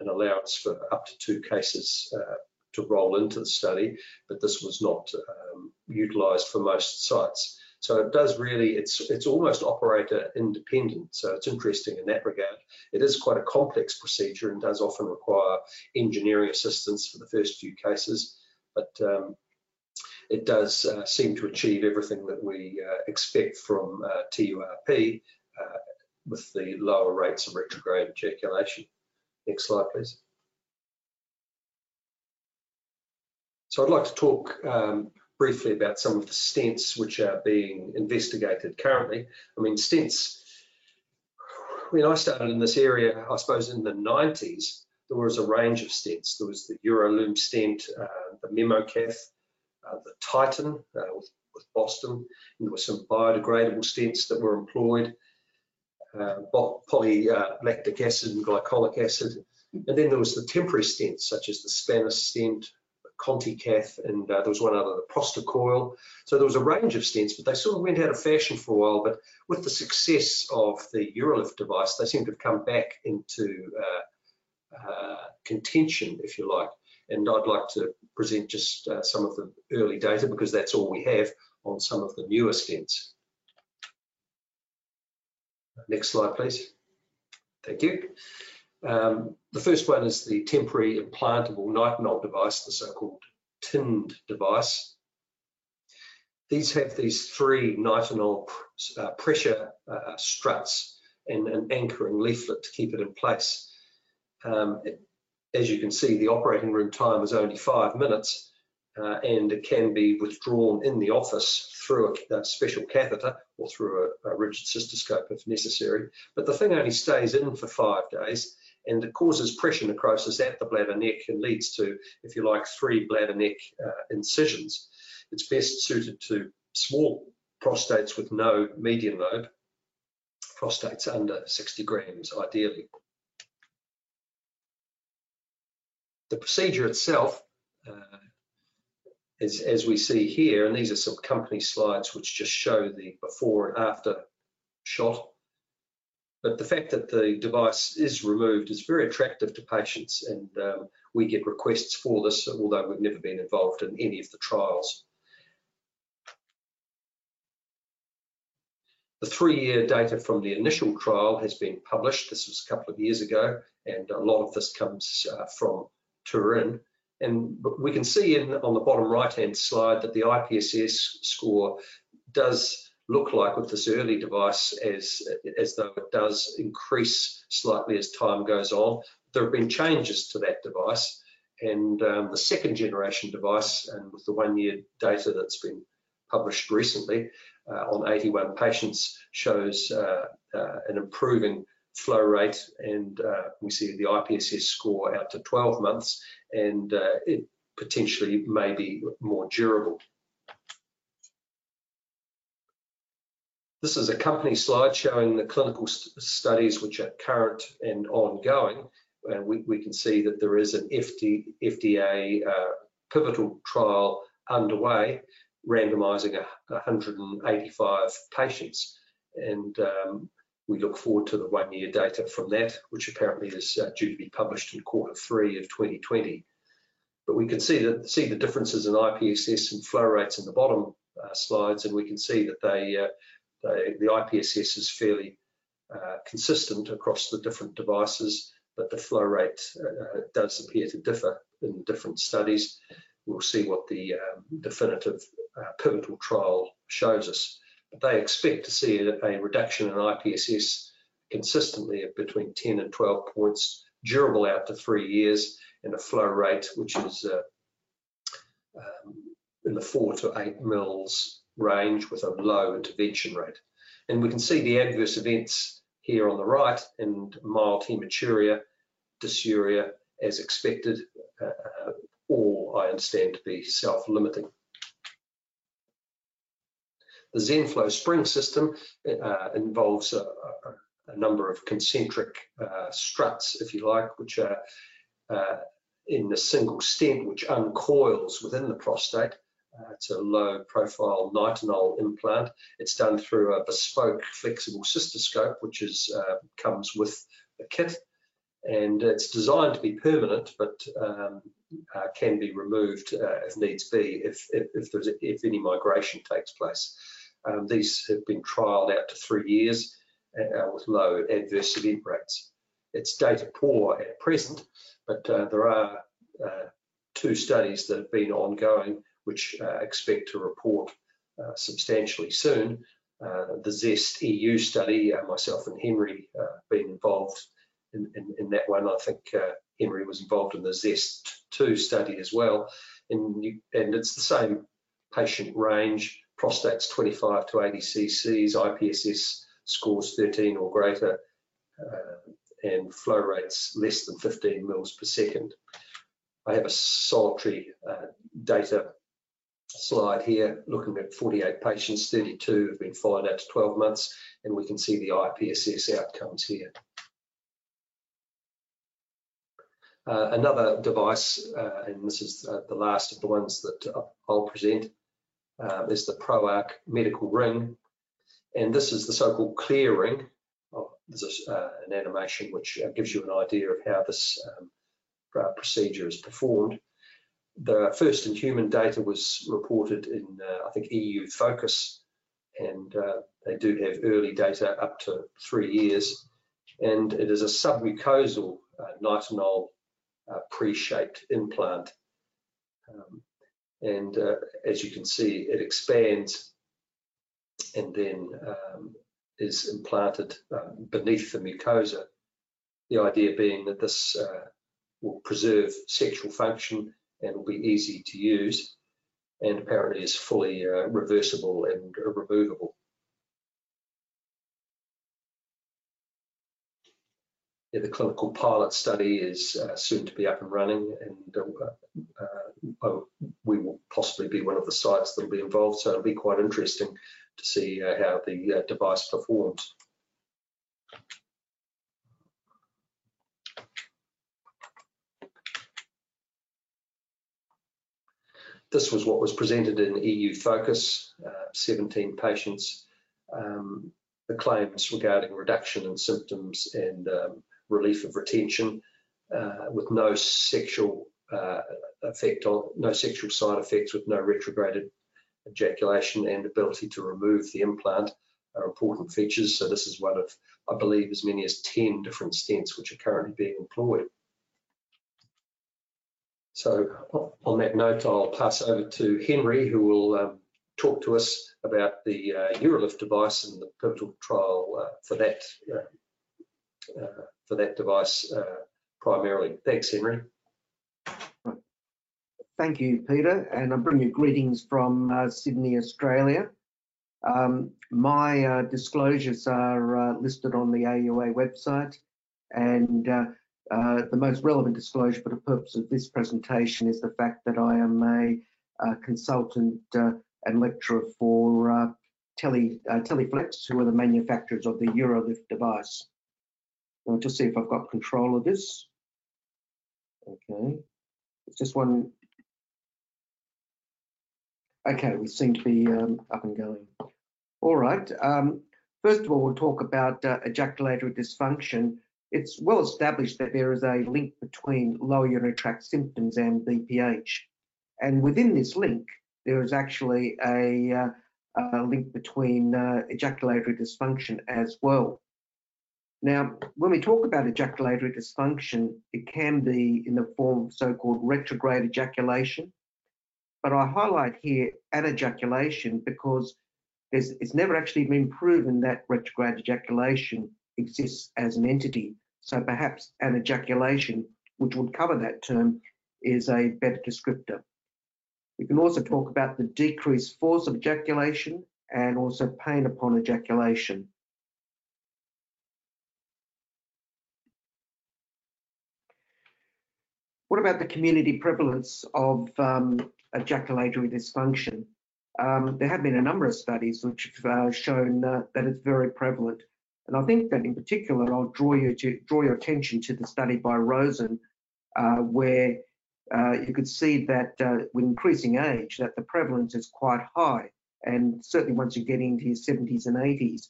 an allowance for up to two cases uh, to roll into the study, but this was not um, utilised for most sites. So it does really, it's it's almost operator independent. So it's interesting in that regard. It is quite a complex procedure and does often require engineering assistance for the first few cases, but um, it does uh, seem to achieve everything that we uh, expect from uh, TURP uh, with the lower rates of retrograde ejaculation. Next slide, please. So I'd like to talk um, briefly about some of the stents which are being investigated currently. I mean, stents, when I started in this area, I suppose in the 90s, there was a range of stents. There was the Urolume stent, uh, the Memocath, uh, the Titan uh, with, with, Boston, and there were some biodegradable stents that were employed, polylactic acid and glycolic acid. And then there was the temporary stents, such as the Spanner stent, ContiCath, and uh, there was one other, the Prostacoil. So there was a range of stents, but they sort of went out of fashion for a while. But with the success of the Urolift device, they seem to have come back into uh, uh, contention, if you like. And I'd like to present just uh, some of the early data because that's all we have on some of the newer stents. Next slide, please. Thank you. Um, the first one is the temporary implantable nitinol device, the so-called TIND device. These have these three nitinol uh, pressure uh, struts and an anchoring leaflet to keep it in place. Um, it, as you can see, the operating room time is only five minutes uh, and it can be withdrawn in the office through a, a special catheter or through a, a rigid cystoscope if necessary. But the thing only stays in for five days and it causes pressure necrosis at the bladder neck and leads to, if you like, three bladder neck uh, incisions. It's best suited to small prostates with no median lobe, prostates under 60 grams ideally. The procedure itself, is, as we see here, and these are some company slides which just show the before and after shot but the fact that the device is removed is very attractive to patients and um, we get requests for this, although we've never been involved in any of the trials. The three-year data from the initial trial has been published. This was a couple of years ago, and a lot of this comes uh, from Turin. And we can see in, on the bottom right-hand slide that the IPSS score does look like with this early device as, as though it does increase slightly as time goes on. There have been changes to that device and um, the second generation device and with the one year data that's been published recently uh, on 81 patients shows uh, uh, an improving flow rate and uh, we see the IPSS score out to 12 months and uh, it potentially may be more durable. This is a company slide showing the clinical st studies which are current and ongoing. And we, we can see that there is an FD, FDA uh, pivotal trial underway, randomizing 185 patients. And um, we look forward to the one year data from that, which apparently is uh, due to be published in quarter three of 2020. But we can see that see the differences in IPSS and flow rates in the bottom uh, slides, and we can see that they uh, the, the IPSS is fairly uh, consistent across the different devices, but the flow rate uh, does appear to differ in different studies. We'll see what the um, definitive uh, pivotal trial shows us. They expect to see a, reduction in IPSS consistently between 10 and 12 points, durable out to three years, and a flow rate which is uh, um, in the four to eight mils range with a low intervention rate. And we can see the adverse events here on the right and mild hematuria, dysuria as expected, uh, uh, or I understand to be self-limiting. The ZenFlow spring system uh, involves a, a, number of concentric uh, struts, if you like, which are uh, in a single stent which uncoils within the prostate. Uh, it's a low profile nitinol implant. It's done through a bespoke flexible cystoscope, which is, uh, comes with the kit. And it's designed to be permanent, but um, uh, can be removed uh, if needs be, if, if, if, there's, if any migration takes place. Um, these have been trialled out to three years uh, with low adverse event rates. It's data poor at present, but uh, there are two studies that have been ongoing which expect to report substantially soon. the ZEST EU study, myself and Henry been involved in, in, in that one. I think uh, Henry was involved in the ZEST2 study as well. And, you, and it's the same patient range, prostates 25 to 80 cc's, IPSS scores 13 or greater, uh, and flow rates less than 15 mils per second. I have a solitary uh, data slide here looking at 48 patients, 32 have been followed out to 12 months, and we can see the IPSS outcomes here. Uh, another device, uh, and this is uh, the last of the ones that I'll present, um, is the ProArc medical ring. And this is the so-called clear ring. Oh, there's a, uh, an animation which uh, gives you an idea of how this um, procedure is performed. The first in human data was reported in, I think, EU Focus, and they do have early data up to three years. And it is a submucosal nitinol uh, pre-shaped implant. Um, and uh, as you can see, it expands and then um, is implanted uh, beneath the mucosa. The idea being that this uh, will preserve sexual function and will be easy to use and apparently is fully uh, reversible and removable. The clinical pilot study is uh, soon to be up and running, and uh, uh, oh, we will possibly be one of the sites that will be involved. So it'll be quite interesting to see uh, how the uh, device performs. This was what was presented in EU Focus, uh, 17 patients. Um, the claims regarding reduction in symptoms and um, relief of retention uh, with no sexual uh, effect on, no sexual side effects with no retrograded ejaculation and ability to remove the implant are important features. So this is one of, I believe, as many as 10 different stents which are currently being employed. So on that note, I'll pass over to Henry, who will um, talk to us about the uh, UroLift device and the pivotal trial uh, for that uh for that device uh, primarily. Thanks, Henry. Thank you, Peter, and I bring you greetings from uh, Sydney, Australia. Um, my uh, disclosures are uh, listed on the AUA website, and uh, uh, the most relevant disclosure for the purpose of this presentation is the fact that I am a, a consultant and lecturer for Tele, Teleflex, who are the manufacturers of the UroLift device. Just see if I've got control of this. Okay, it's just one. Okay, we seem to be um, up and going. All right. Um, first of all, we'll talk about uh, ejaculatory dysfunction. It's well established that there is a link between lower urinary tract symptoms and BPH. And within this link, there is actually a, uh, a link between uh, ejaculatory dysfunction as well. Now, when we talk about ejaculatory dysfunction, it can be in the form of so-called retrograde ejaculation. But I highlight here anejaculation because it's never actually been proven that retrograde ejaculation exists as an entity. So perhaps anejaculation, which would cover that term, is a better descriptor. We can also talk about the decreased force of ejaculation and also pain upon ejaculation. What about the community prevalence of um, ejaculatory dysfunction? um, there have been a number of studies which have uh, shown uh, that it's very prevalent. And I think that in particular, I'll draw you to draw your attention to the study by Rosen, uh, where uh, you could see that uh, with increasing age, that the prevalence is quite high. And certainly once you get into your 70s and 80s,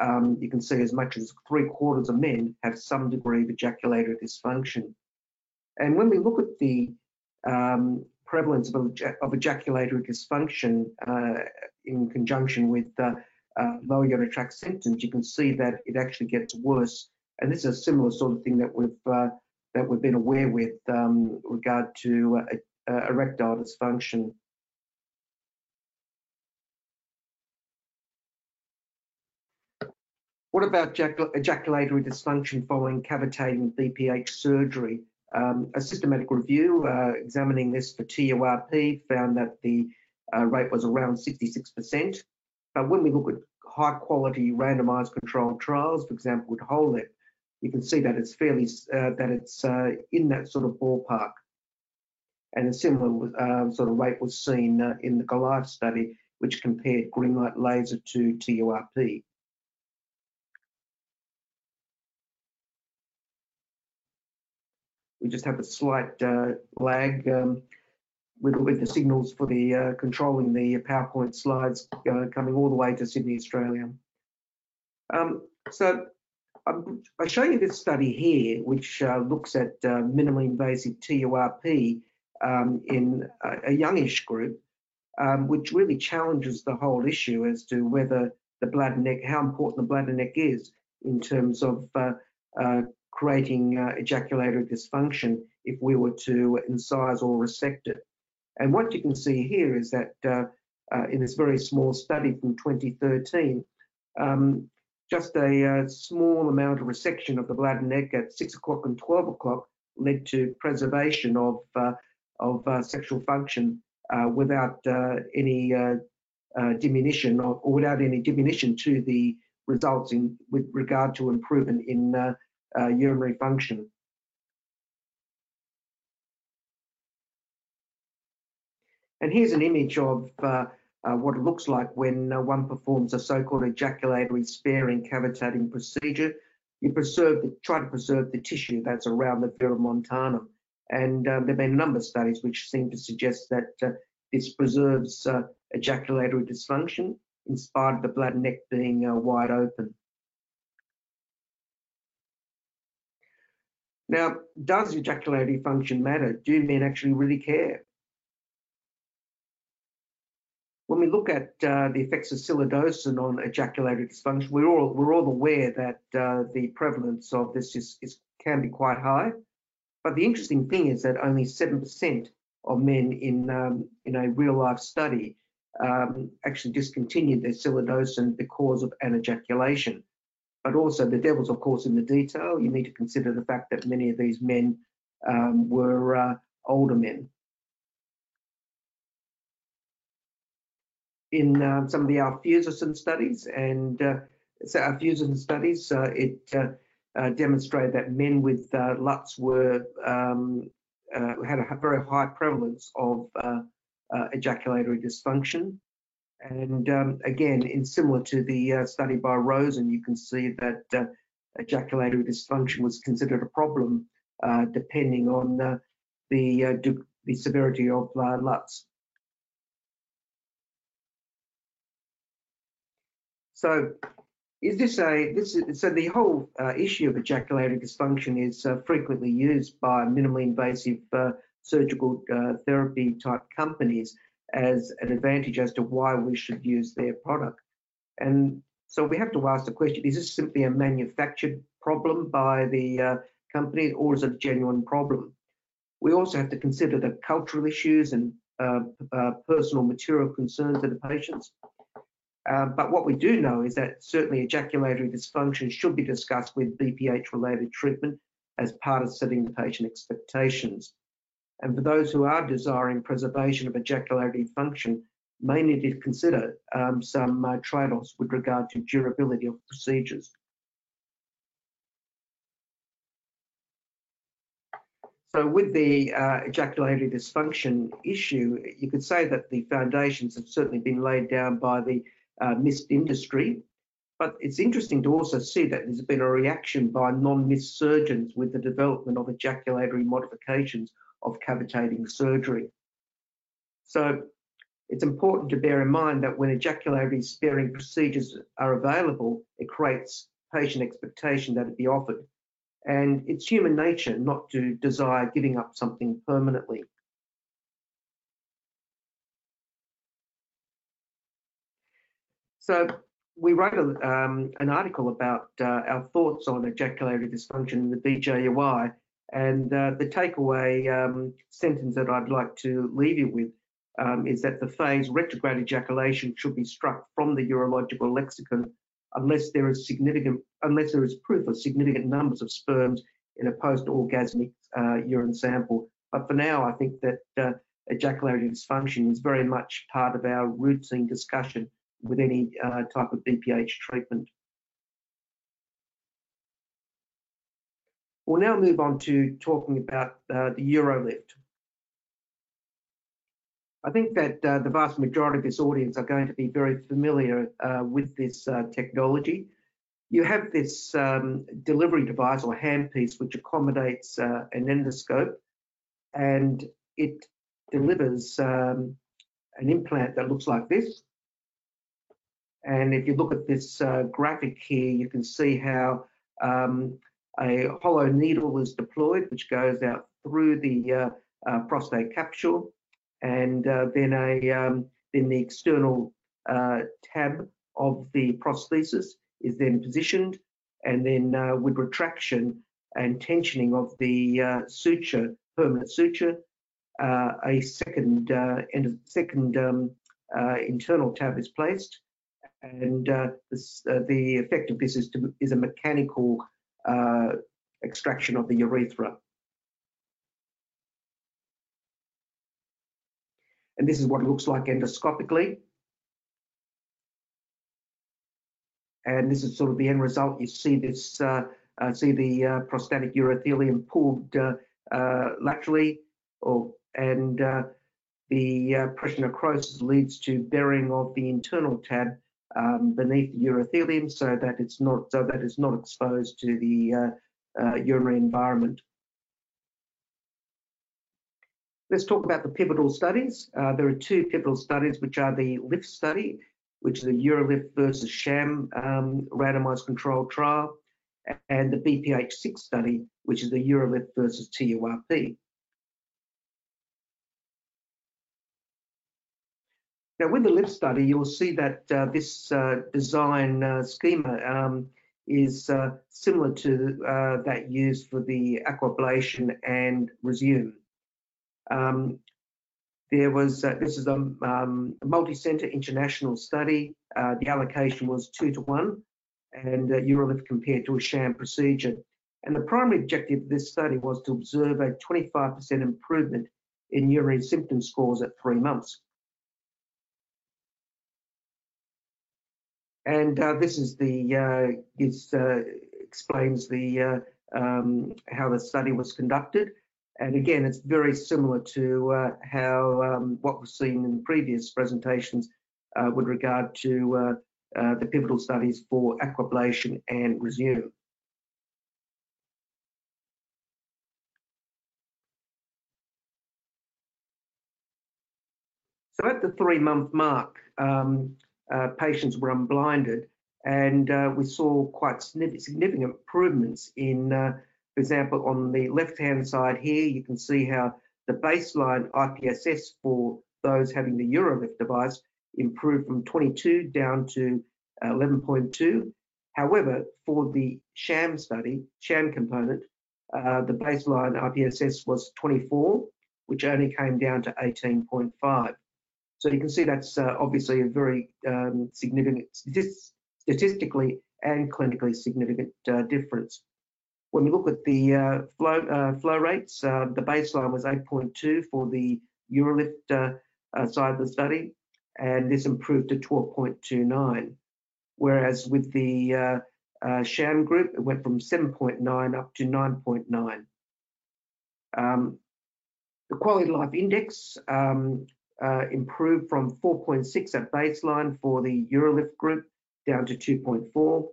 um, you can see as much as three quarters of men have some degree of ejaculatory dysfunction. And when we look at the um, prevalence of, of, ejaculatory dysfunction uh, in conjunction with uh, uh, lower urinary tract symptoms, you can see that it actually gets worse. And this is a similar sort of thing that we've uh, that we've been aware with um, regard to uh, uh, erectile dysfunction. What about ejaculatory dysfunction following cavitating BPH surgery? Um, a systematic review uh, examining this for TURP found that the uh, rate was around 66%. But when we look at high quality randomized controlled trials, for example, with HOLEP, you can see that it's fairly, uh, that it's uh, in that sort of ballpark. And a similar uh, sort of rate was seen uh, in the Goliath study, which compared green light laser to TURP. We just have a slight uh, lag um, with, with the signals for the uh, controlling the PowerPoint slides uh, coming all the way to Sydney, Australia. Um, so I'm, I'm, showing you this study here, which uh, looks at uh, minimally invasive TURP um, in a, a, youngish group, um, which really challenges the whole issue as to whether the bladder neck, how important the bladder neck is in terms of uh, creating uh, ejaculatory dysfunction if we were to incise or resect it. And what you can see here is that uh, uh, in this very small study from 2013, um, just a, uh, small amount of resection of the bladder neck at 6 o'clock and 12 o'clock led to preservation of, uh, of uh, sexual function without any diminution or, or, without any diminution to the results in with regard to improvement in urinary function. And here's an image of uh, uh, what it looks like when uh, one performs a so-called ejaculatory sparing cavitating procedure. You preserve the, try to preserve the tissue that's around the verumontanum. And um, there have been a number of studies which seem to suggest that uh, this preserves uh, ejaculatory dysfunction in spite of the bladder neck being wide open. Now, does ejaculatory function matter? Do men actually really care? When we look at uh, the effects of silodosin on ejaculatory dysfunction, we're all, we're all aware that uh, the prevalence of this is, is, can be quite high. But the interesting thing is that only 7% of men in, um, in a real life study um, actually discontinued their silodosin because of anejaculation. But also, the devil's, of course, in the detail. You need to consider the fact that many of these men um, were uh, older men. In uh, some of the alfuzosin studies and uh, so alfuzosin studies, uh, it uh, uh, demonstrated that men with LUTs were um, had a very high prevalence of ejaculatory dysfunction. And um, again, in similar to the uh, study by Rosen, you can see that uh, ejaculatory dysfunction was considered a problem uh, depending on uh, the, uh, the severity of uh, LUTs. So is this a this is, so the whole issue of ejaculatory dysfunction is frequently used by minimally invasive surgical therapy type companies as an advantage as to why we should use their product. And so we have to ask the question, is this simply a manufactured problem by the uh, company or is it a genuine problem? We also have to consider the cultural issues and uh, uh, personal material concerns of the patients. Uh, but what we do know is that certainly ejaculatory dysfunction should be discussed with BPH related treatment as part of setting the patient expectations. And for those who are desiring preservation of ejaculatory function, may need to consider um, some uh, trade-offs with regard to durability of procedures. So with the uh, ejaculatory dysfunction issue, you could say that the foundations have certainly been laid down by the uh, MIST industry, but it's interesting to also see that there's been a reaction by non-MIST surgeons with the development of ejaculatory modifications of cavitating surgery. So it's important to bear in mind that when ejaculatory sparing procedures are available, it creates patient expectation that it be offered. And it's human nature not to desire giving up something permanently. So we wrote a, um, an article about uh, our thoughts on ejaculatory dysfunction in the BJUI, and uh, the takeaway um, sentence that I'd like to leave you with um, is that the phase retrograde ejaculation should be struck from the urological lexicon unless there is significant, unless there is proof of significant numbers of sperms in a post-orgasmic uh, urine sample. But for now, I think that uh, ejaculatory dysfunction is very much part of our routine discussion with any uh, type of BPH treatment. We'll now move on to talking about uh, the Urolift. I think that uh, the vast majority of this audience are going to be very familiar uh, with this uh, technology. You have this um, delivery device or handpiece which accommodates uh, an endoscope and it delivers um, an implant that looks like this. And if you look at this uh, graphic here, you can see how um, a hollow needle is deployed, which goes out through the uh, prostate capsule. And uh, then a um, then the external uh, tab of the prosthesis is then positioned, and then uh, with retraction and tensioning of the uh, suture, permanent suture, uh, a second and second um, internal tab is placed, and this, the effect of this is to, is a mechanical extraction of the urethra. And this is what it looks like endoscopically. And this is sort of the end result. You see this, uh, uh, see the uh, prostatic urothelium pulled uh, uh, laterally, or and uh, the pressure necrosis leads to burying of the internal tab um, beneath the urothelium, so that it's not so that it's not exposed to the urinary environment. Let's talk about the pivotal studies. Uh, there are two pivotal studies, which are the LIFT study, which is a Urolift versus sham um, randomized controlled trial, and the BPH6 study, which is the Urolift versus TURP. Now, with the LIFT study, you'll see that uh, this uh, design uh, schema um, is uh, similar to uh, that used for the aquablation and Rezum. Um, there was, uh, this is a, um, multi-center international study. The allocation was two to one and uh, compared to a sham procedure. And the primary objective of this study was to observe a 25% improvement in urinary symptom scores at three months. And uh, this is the, uh, this uh, explains the, uh, um, how the study was conducted. And again, it's very similar to how um, what we've seen in previous presentations with regard to the pivotal studies for aquablation and Rezum. So at the three month mark, um, uh, patients were unblinded and uh, we saw quite significant improvements in for example, on the left-hand side here, you can see how the baseline IPSS for those having the Urolift device improved from 22 down to 11.2. However, for the sham study, sham component, uh, the baseline IPSS was 24, which only came down to 18.5. So you can see that's uh, obviously a very um, significant, statistically and clinically significant uh, difference. When we look at the uh, flow, uh, flow rates, uh, the baseline was 8.2 for the Urolift uh, side of the study, and this improved to 12.29. Whereas with the sham group, it went from 7.9 up to 9.9. Um, the quality of life index um, uh, improved from 4.6 at baseline for the UroLift group down to 2.4.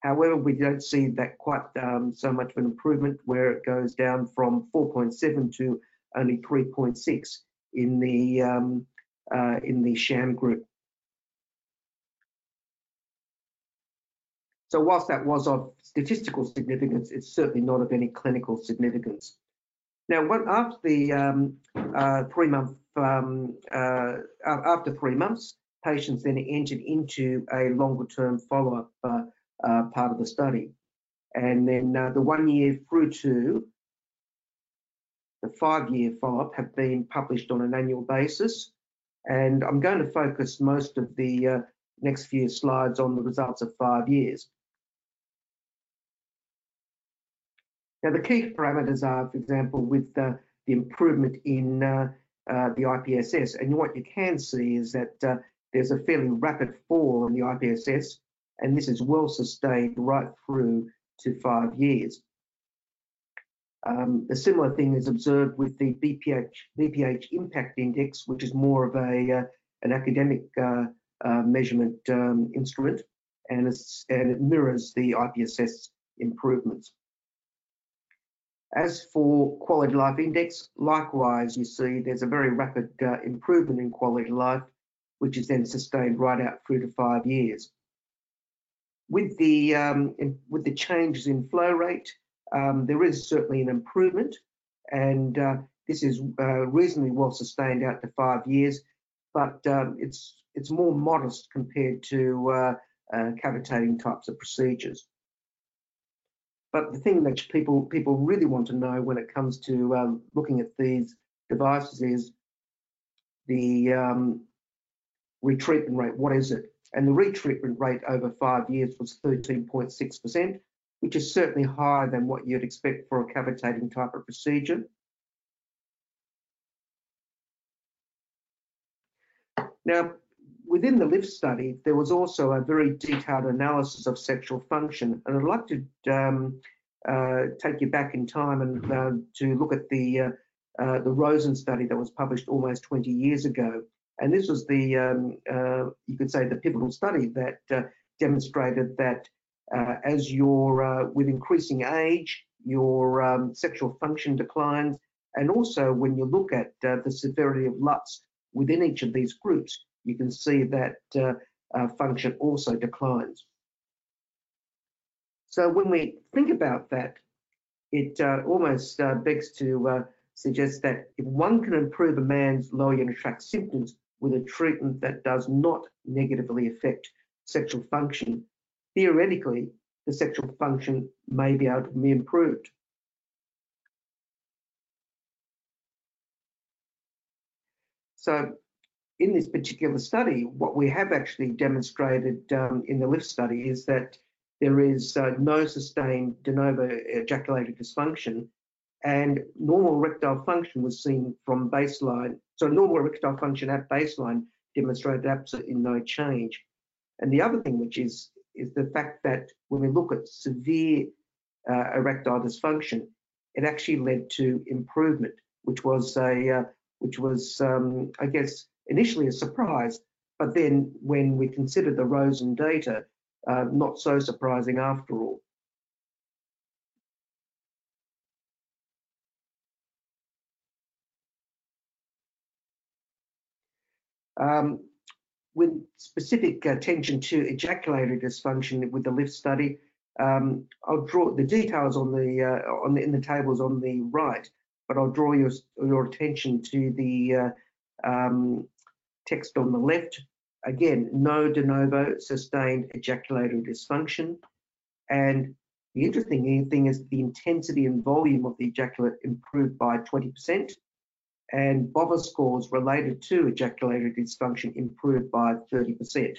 However, we don't see that quite um, so much of an improvement where it goes down from 4.7 to only 3.6 in the um, uh, in the sham group. So whilst that was of statistical significance, it's certainly not of any clinical significance. Now, after the um, uh, three month, um, uh, after three months, patients then entered into a longer term follow up uh, uh, part of the study. And then uh, the one year through to the five year follow up have been published on an annual basis. And I'm going to focus most of the uh, next few slides on the results of five years. Now, the key parameters are, for example, with the, the improvement in uh, uh, the IPSS. And what you can see is that uh, there's a fairly rapid fall in the IPSS, and this is well sustained right through to five years. Um, a similar thing is observed with the BPH, BPH impact index, which is more of a uh, an academic uh, uh, measurement um, instrument, and, and it mirrors the IPSS improvements. As for quality life index, likewise, you see there's a very rapid uh, improvement in quality life, which is then sustained right out through to five years. With the, um, in, with the changes in flow rate, um, there is certainly an improvement, and uh, this is uh, reasonably well sustained out to five years, but um, it's, it's more modest compared to uh, uh cavitating types of procedures. But the thing that people people really want to know when it comes to um, looking at these devices is the um, retreatment rate. What is it? And the retreatment rate over five years was 13.6%, which is certainly higher than what you'd expect for a cavitating type of procedure. Now, within the LIFT study, there was also a very detailed analysis of sexual function, and I'd like to um, uh, take you back in time and uh, to look at the uh, uh the Rosen study that was published almost 20 years ago. And this was the, um, uh, you could say, the pivotal study that uh, demonstrated that as you're with increasing age, your um, sexual function declines, and also when you look at the severity of LUTs within each of these groups, you can see that uh, uh, function also declines. So when we think about that, it uh, almost uh, begs to uh, suggest that if one can improve a man's lower urinary tract symptoms with a treatment that does not negatively affect sexual function, theoretically, the sexual function may be able to be improved. So in this particular study, what we have actually demonstrated um, in the LIFT study is that there is uh, no sustained de novo ejaculated dysfunction and normal erectile function was seen from baseline. So normal erectile function at baseline demonstrated absolutely no change. And the other thing which is is the fact that when we look at severe uh, erectile dysfunction, it actually led to improvement, which was a uh, which was um, I guess initially a surprise, but then when we consider the Rosen data, uh, not so surprising after all. Um, with specific attention to ejaculatory dysfunction with the LIFT study, um, I'll draw the details on the, uh, on the in the tables on the right, but I'll draw your your attention to the uh, um, text on the left. Again, no de novo sustained ejaculatory dysfunction. And the interesting thing is the intensity and volume of the ejaculate improved by 20%, and BOVA scores related to ejaculatory dysfunction improved by 30%.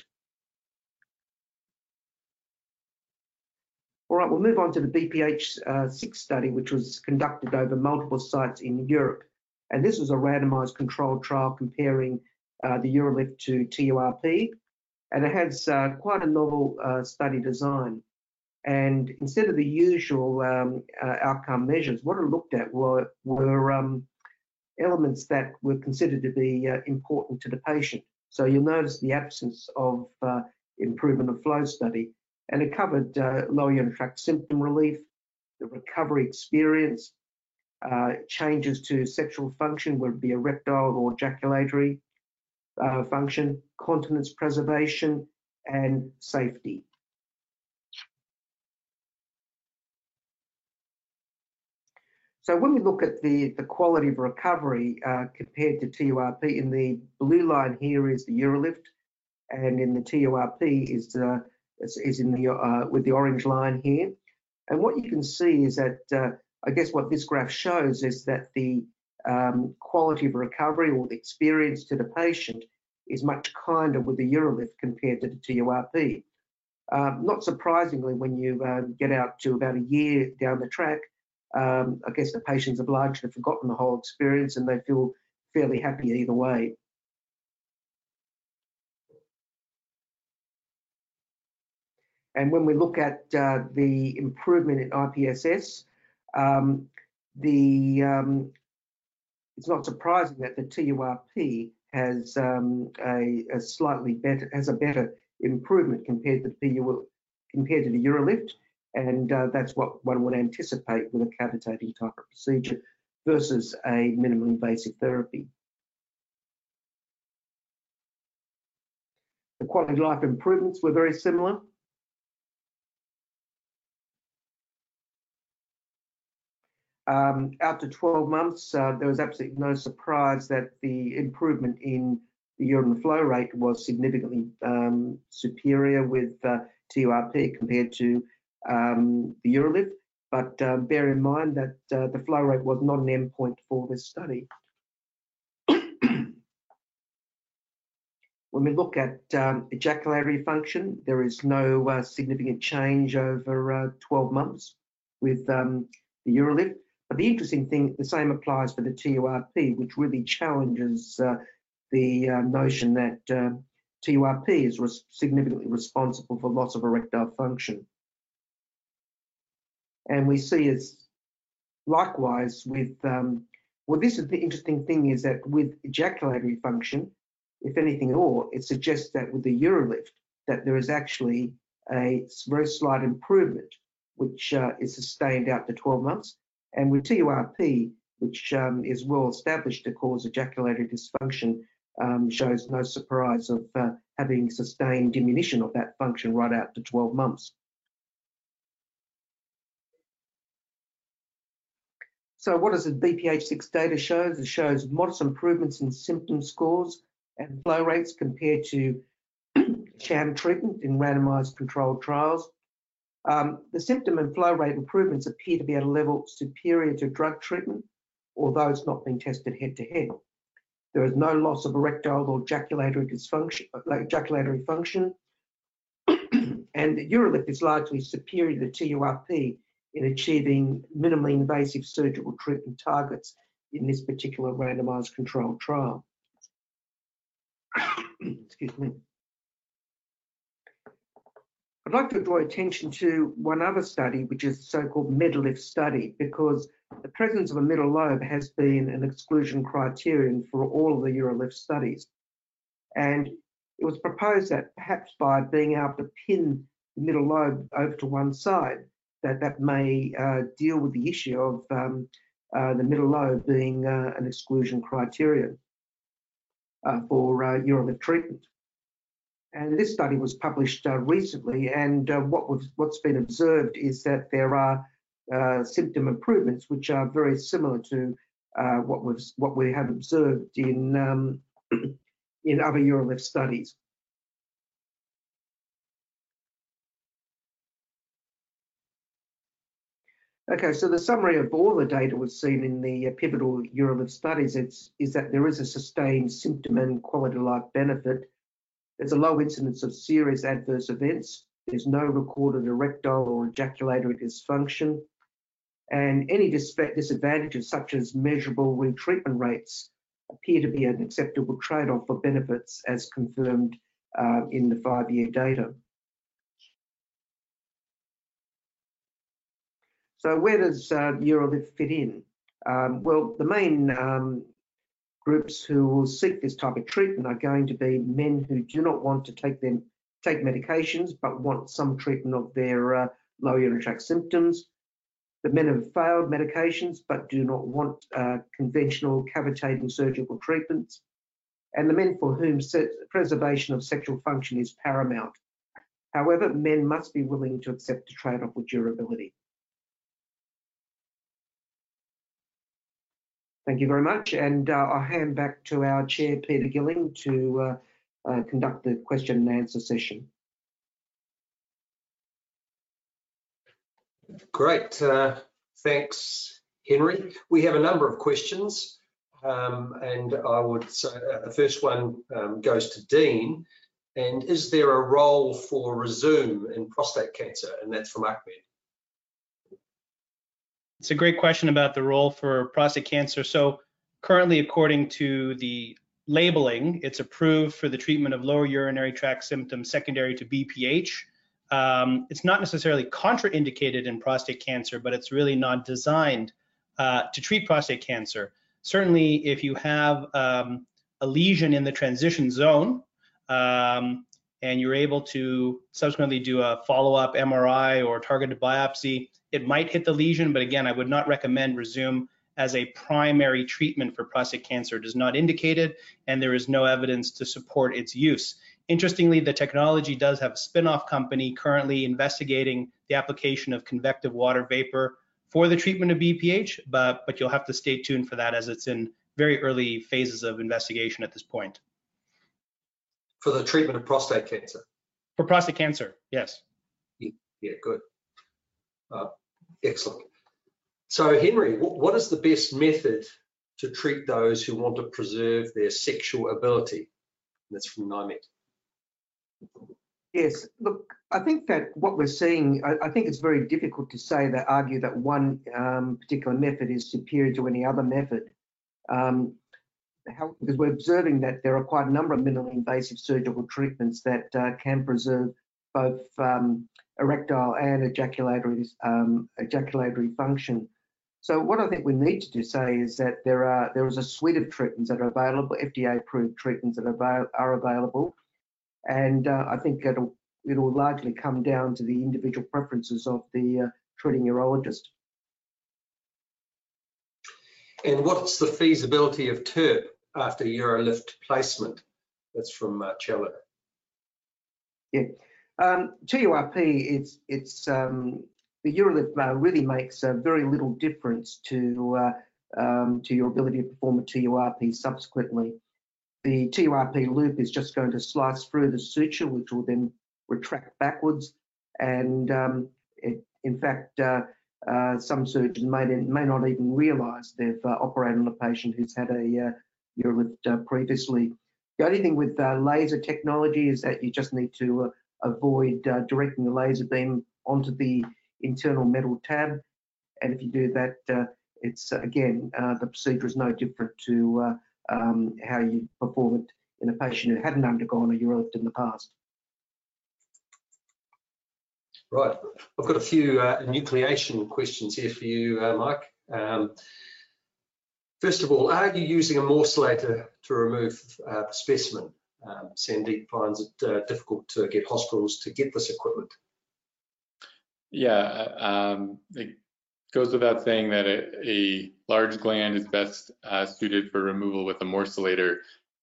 All right, we'll move on to the BPH6 uh, study, which was conducted over multiple sites in Europe. And this was a randomized controlled trial comparing uh, the UroLift to TURP, and it has uh, quite a novel uh, study design. And instead of the usual um, uh, outcome measures, what it looked at were, were um, elements that were considered to be uh, important to the patient. So you'll notice the absence of uh, improvement of flow study, and it covered lower urinary tract symptom relief, the recovery experience, uh, changes to sexual function, would be erectile or ejaculatory uh, function, continence preservation, and safety. So when we look at the, the quality of recovery uh, compared to TURP, in the blue line here is the Urolift, and in the TURP is, uh, is, is in the uh, with the orange line here. And what you can see is that uh, I guess what this graph shows is that the um, quality of recovery or the experience to the patient is much kinder with the Urolift compared to the TURP. Um, not surprisingly, when you uh, get out to about a year down the track, um, I guess the patients have largely have forgotten the whole experience and they feel fairly happy either way. And when we look at uh, the improvement in IPSS, um, the um, it's not surprising that the TURP has um, a, a, slightly better has a better improvement compared to the PU, compared to the Urolift, and uh, that's what one would anticipate with a cavitating type of procedure versus a minimally invasive therapy. The quality of life improvements were very similar. Um, out to 12 months, uh, there was absolutely no surprise that the improvement in the urine flow rate was significantly um, superior with uh, TURP compared to um, the Urolift. But uh, bear in mind that uh, the flow rate was not an endpoint for this study. when we look at um, ejaculatory function, there is no uh, significant change over uh, 12 months with um, the Urolift. The interesting thing, the same applies for the TURP, which really challenges uh, the uh, notion that uh, TURP is res significantly responsible for loss of erectile function. And we see as likewise with, um, well, this is the interesting thing is that with ejaculatory function, if anything at all, it suggests that with the Urolift, that there is actually a very slight improvement, which uh, is sustained out to 12 months. And with TURP, which um, is well established to cause ejaculatory dysfunction, um, shows no surprise of uh, having sustained diminution of that function right out to 12 months. So what does the BPH6 data show? It shows modest improvements in symptom scores and flow rates compared to sham treatment in randomized controlled trials. Um, the symptom and flow rate improvements appear to be at a level superior to drug treatment, although it's not been tested head to head. There is no loss of erectile or ejaculatory dysfunction, ejaculatory function, and the Urolift is largely superior to TURP in achieving minimally invasive surgical treatment targets in this particular randomized controlled trial. Excuse me. I'd like to draw attention to one other study, which is the so-called MedLift study, because the presence of a middle lobe has been an exclusion criterion for all of the Urolift studies. And it was proposed that perhaps by being able to pin the middle lobe over to one side, that that may uh, deal with the issue of um, uh, the middle lobe being uh, an exclusion criterion uh, for uh, Urolift treatment. And this study was published uh, recently, and uh, what what's been observed is that there are uh, symptom improvements which are very similar to uh, what what we have observed in um, in other Urolift studies. Okay, so the summary of all the data was seen in the uh, pivotal Urolift studies it's, is that there is a sustained symptom and quality of life benefit there's a low incidence of serious adverse events. There's no recorded erectile or ejaculatory dysfunction. And any disadvantages, such as measurable retreatment rates, appear to be an acceptable trade off for benefits as confirmed uh, in the five year data. So where does uh, fit in? Um, well, the main um, groups who will seek this type of treatment are going to be men who do not want to take them take medications but want some treatment of their uh, lower urinary tract symptoms. The men have failed medications but do not want uh, conventional cavitating surgical treatments. And the men for whom preservation of sexual function is paramount. However, men must be willing to accept a trade-off with durability. Thank you very much. And uh, I'll hand back to our chair, Peter Gilling, to uh, uh, conduct the question and answer session. Great. Uh, thanks, Henry. We have a number of questions. Um, and I would say uh, the first one um, goes to Dean. And is there a role for Rezum in prostate cancer? And that's from Ahmed. It's a great question about the role for prostate cancer. So currently, according to the labeling, it's approved for the treatment of lower urinary tract symptoms secondary to BPH. Um, it's not necessarily contraindicated in prostate cancer, but it's really not designed uh, to treat prostate cancer. Certainly, if you have um, a lesion in the transition zone um, and you're able to subsequently do a follow-up MRI or targeted biopsy, it might hit the lesion, but again, I would not recommend Rezum as a primary treatment for prostate cancer. It is not indicated, and there is no evidence to support its use. Interestingly, the technology does have a spin-off company currently investigating the application of convective water vapor for the treatment of BPH, but, but you'll have to stay tuned for that as it's in very early phases of investigation at this point. For the treatment of prostate cancer? For prostate cancer, yes. Yeah, yeah good. Uh, Excellent. So, Henry, what is the best method to treat those who want to preserve their sexual ability? That's from NIMET. Yes, look, I think that what we're seeing, I, I think it's very difficult to say that argue that one um, particular method is superior to any other method. Um, how, because we're observing that there are quite a number of minimally invasive surgical treatments that uh, can preserve both um, erectile and ejaculatory um, ejaculatory function. So what I think we need to say is that there are there is a suite of treatments that are available, FDA-approved treatments that are, are available, and uh, I think it'll it'll largely come down to the individual preferences of the uh, treating urologist. And what's the feasibility of TURP after UroLift placement? That's from uh, Cello. Yeah, um, TURP, it's it's um, the UroLift uh, really makes uh, very little difference to uh, um, to your ability to perform a TURP subsequently. The TURP loop is just going to slice through the suture, which will then retract backwards, and um, it, in fact, uh, uh, some surgeons may may not even realise they've uh, operated on a patient who's had a UroLift previously. The only thing with laser technology is that you just need to avoid uh, directing the laser beam onto the internal metal tab. And if you do that, uh, it's again, uh, the procedure is no different to uh, um, how you perform it in a patient who hadn't undergone a UroLift in the past. Right, I've got a few uh, enucleation questions here for you, uh, Mike. Um, first of all, are you using a morcellator to remove the specimen? um, Sandeep finds it uh, difficult to get hospitals to get this equipment. Yeah, um, it goes without saying that a, a large gland is best uh, suited for removal with a morcellator.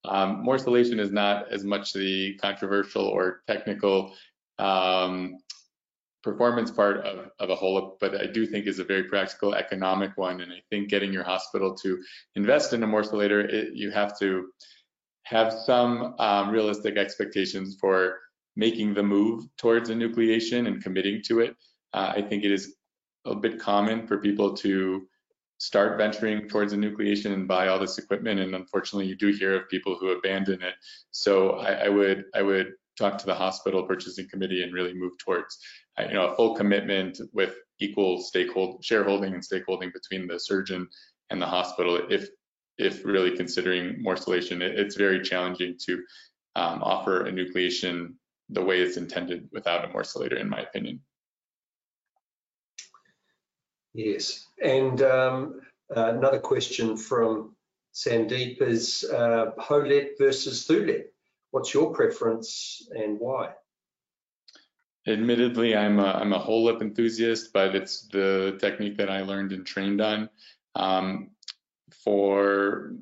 Um, is not as much the controversial or technical um, performance part of, of a whole, but I do think is a very practical economic one. And I think getting your hospital to invest in a morcellator, it, you have to have some um, realistic expectations for making the move towards enucleation and committing to it. Uh, I think it is a bit common for people to start venturing towards enucleation and buy all this equipment, and unfortunately, you do hear of people who abandon it. So I, I would I would talk to the hospital purchasing committee and really move towards uh, you know a full commitment with equal stakehold shareholding and stakeholding between the surgeon and the hospital if if really considering morcellation, it, it's very challenging to um, offer enucleation the way it's intended without a morcellator, in my opinion. Yes, and um, uh, another question from Sandeep is uh, HOLEP versus THULEP. What's your preference and why? Admittedly, I'm a, I'm a HOLEP enthusiast, but it's the technique that I learned and trained on. Um, for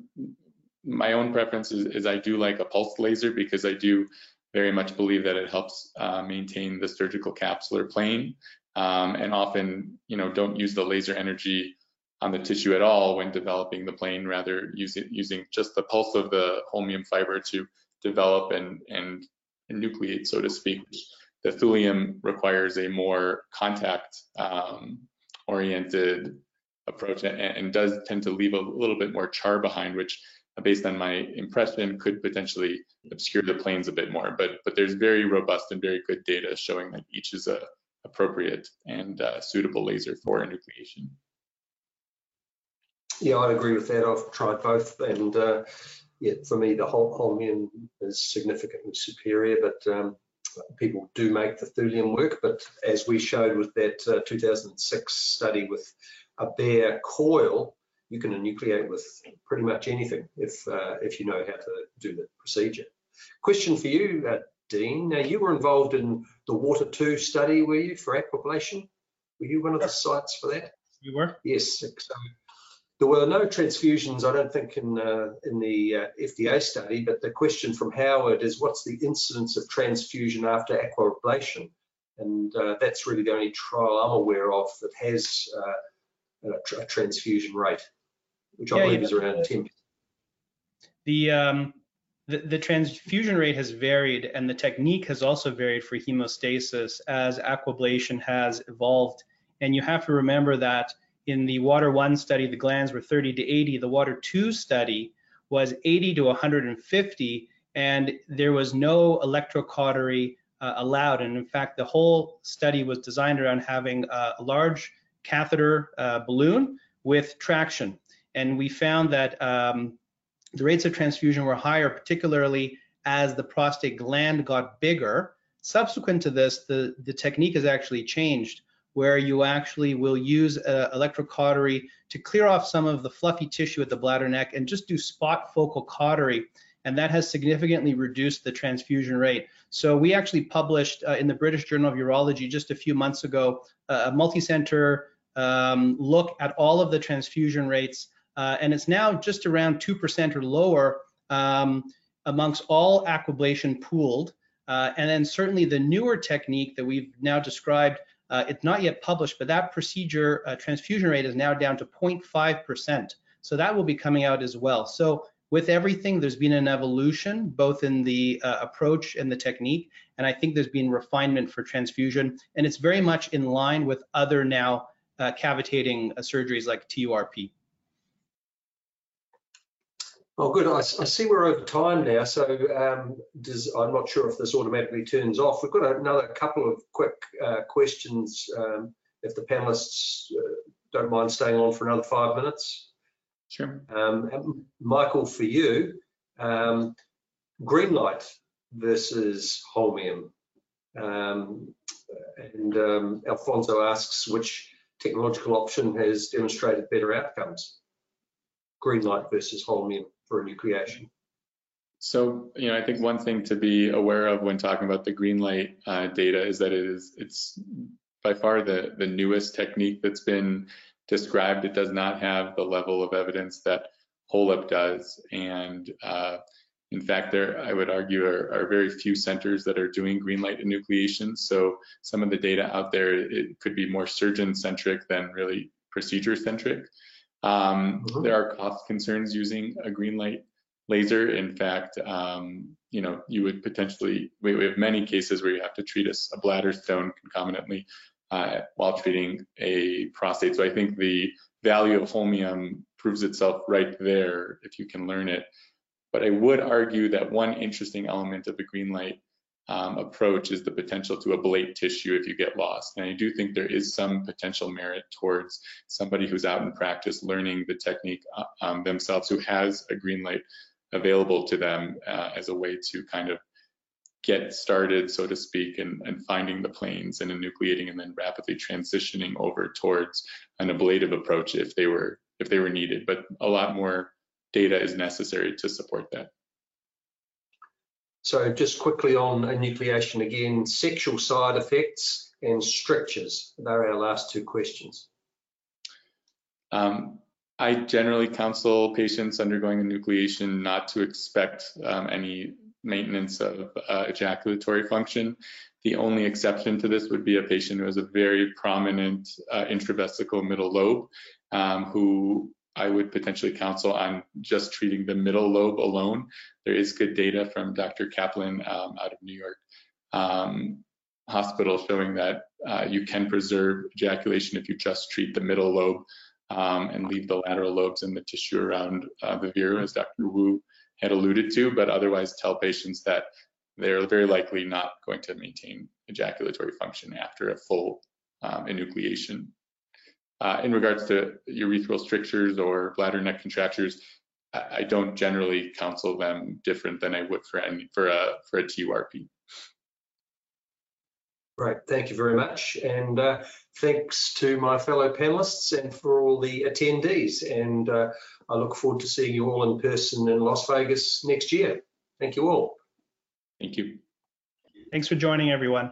my own preference is, is, I do like a pulsed laser because I do very much believe that it helps uh, maintain the surgical capsular plane um, and often, you know, don't use the laser energy on the tissue at all when developing the plane, rather use it, using just the pulse of the holmium fiber to develop and, and, nucleate, so to speak. The thulium requires a more contact um, oriented approach and, and, does tend to leave a little bit more char behind, which based on my impression could potentially obscure the planes a bit more. But, but there's very robust and very good data showing that each is a appropriate and uh, suitable laser for enucleation. Yeah, I'd agree with that. I've tried both, and uh, yeah, for me, the whole holmium is significantly superior, but um, people do make the thulium work. But as we showed with that uh, 2006 study with a bare coil, you can enucleate with pretty much anything if uh, if you know how to do the procedure. Question for you, uh, Dean. Now, you were involved in the Water 2 study, were you, for aquablation? Were you one of the sites for that? You were? Yes. So there were no transfusions, I don't think, in uh, in the uh, FDA study. But the question from Howard is, what's the incidence of transfusion after aquablation? And uh, that's really the only trial I'm aware of that has uh, a, transfusion rate, which I yeah, believe is around 10. The um, the, the, transfusion rate has varied and the technique has also varied for hemostasis as aquablation has evolved. And you have to remember that in the water one study, the glands were 30 to 80. The water two study was 80 to 150, and there was no electrocautery uh, allowed. And in fact, the whole study was designed around having a, large catheter uh, balloon with traction. And we found that um, the rates of transfusion were higher, particularly as the prostate gland got bigger. Subsequent to this, the, the technique has actually changed where you actually will use uh, electrocautery to clear off some of the fluffy tissue at the bladder neck and just do spot focal cautery. And that has significantly reduced the transfusion rate. So we actually published uh, in the British Journal of Urology just a few months ago uh, a multi-center um, look at all of the transfusion rates uh, and it's now just around 2% or lower um, amongst all aquablation pooled. Uh, and then certainly the newer technique that we've now described, uh, it's not yet published, but that procedure uh, transfusion rate is now down to 0.5%. So that will be coming out as well. So with everything, there's been an evolution, both in the uh, approach and the technique, and I think there's been refinement for transfusion, and it's very much in line with other now uh, cavitating surgeries like TURP. Oh, good. I, I, see we're over time now, so um, does, I'm not sure if this automatically turns off. We've got another couple of quick uh, questions um, if the panelists uh, don't mind staying on for another five minutes. Sure. Um, Michael, for you, um, green light versus holmium. Um, and um, Alfonso asks which technological option has demonstrated better outcomes? Green light versus holmium for enucleation. So, you know, I think one thing to be aware of when talking about the green light uh, data is that it is it's by far the the newest technique that's been described. It does not have the level of evidence that HOLEP does, and uh, in fact, there I would argue are, are, very few centers that are doing green light enucleation. So some of the data out there it could be more surgeon centric than really procedure centric. Um, mm-hmm. There are cost concerns using a green light laser. In fact, um, you know, you would potentially, we, we, have many cases where you have to treat a, a bladder stone concomitantly uh, while treating a prostate. So I think the value of holmium proves itself right there if you can learn it. But I would argue that one interesting element of the green light um, approach is the potential to ablate tissue if you get lost. And I do think there is some potential merit towards somebody who's out in practice learning the technique uh, um, themselves who has a green light available to them uh, as a way to kind of get started, so to speak, and, and finding the planes and enucleating and then rapidly transitioning over towards an ablative approach if they were if they were needed. But a lot more data is necessary to support that. So just quickly on enucleation again, sexual side effects and strictures. They're our last two questions. Um, I generally counsel patients undergoing enucleation not to expect um, any maintenance of uh, ejaculatory function. The only exception to this would be a patient who has a very prominent uh, intravesical middle lobe, um, who I would potentially counsel on just treating the middle lobe alone. There is good data from Dr. Kaplan um, out of New York um, Hospital showing that uh, you can preserve ejaculation if you just treat the middle lobe um, and leave the lateral lobes and the tissue around uh, the veru, as Dr. Woo had alluded to, but otherwise tell patients that they're very likely not going to maintain ejaculatory function after a full um, enucleation. Uh, in regards to urethral strictures or bladder neck contractures, I, I, don't generally counsel them different than I would for any for a for a TURP. Great, thank you very much, and uh, thanks to my fellow panelists and for all the attendees. And uh, I look forward to seeing you all in person in Las Vegas next year. Thank you all. Thank you. Thanks for joining, everyone.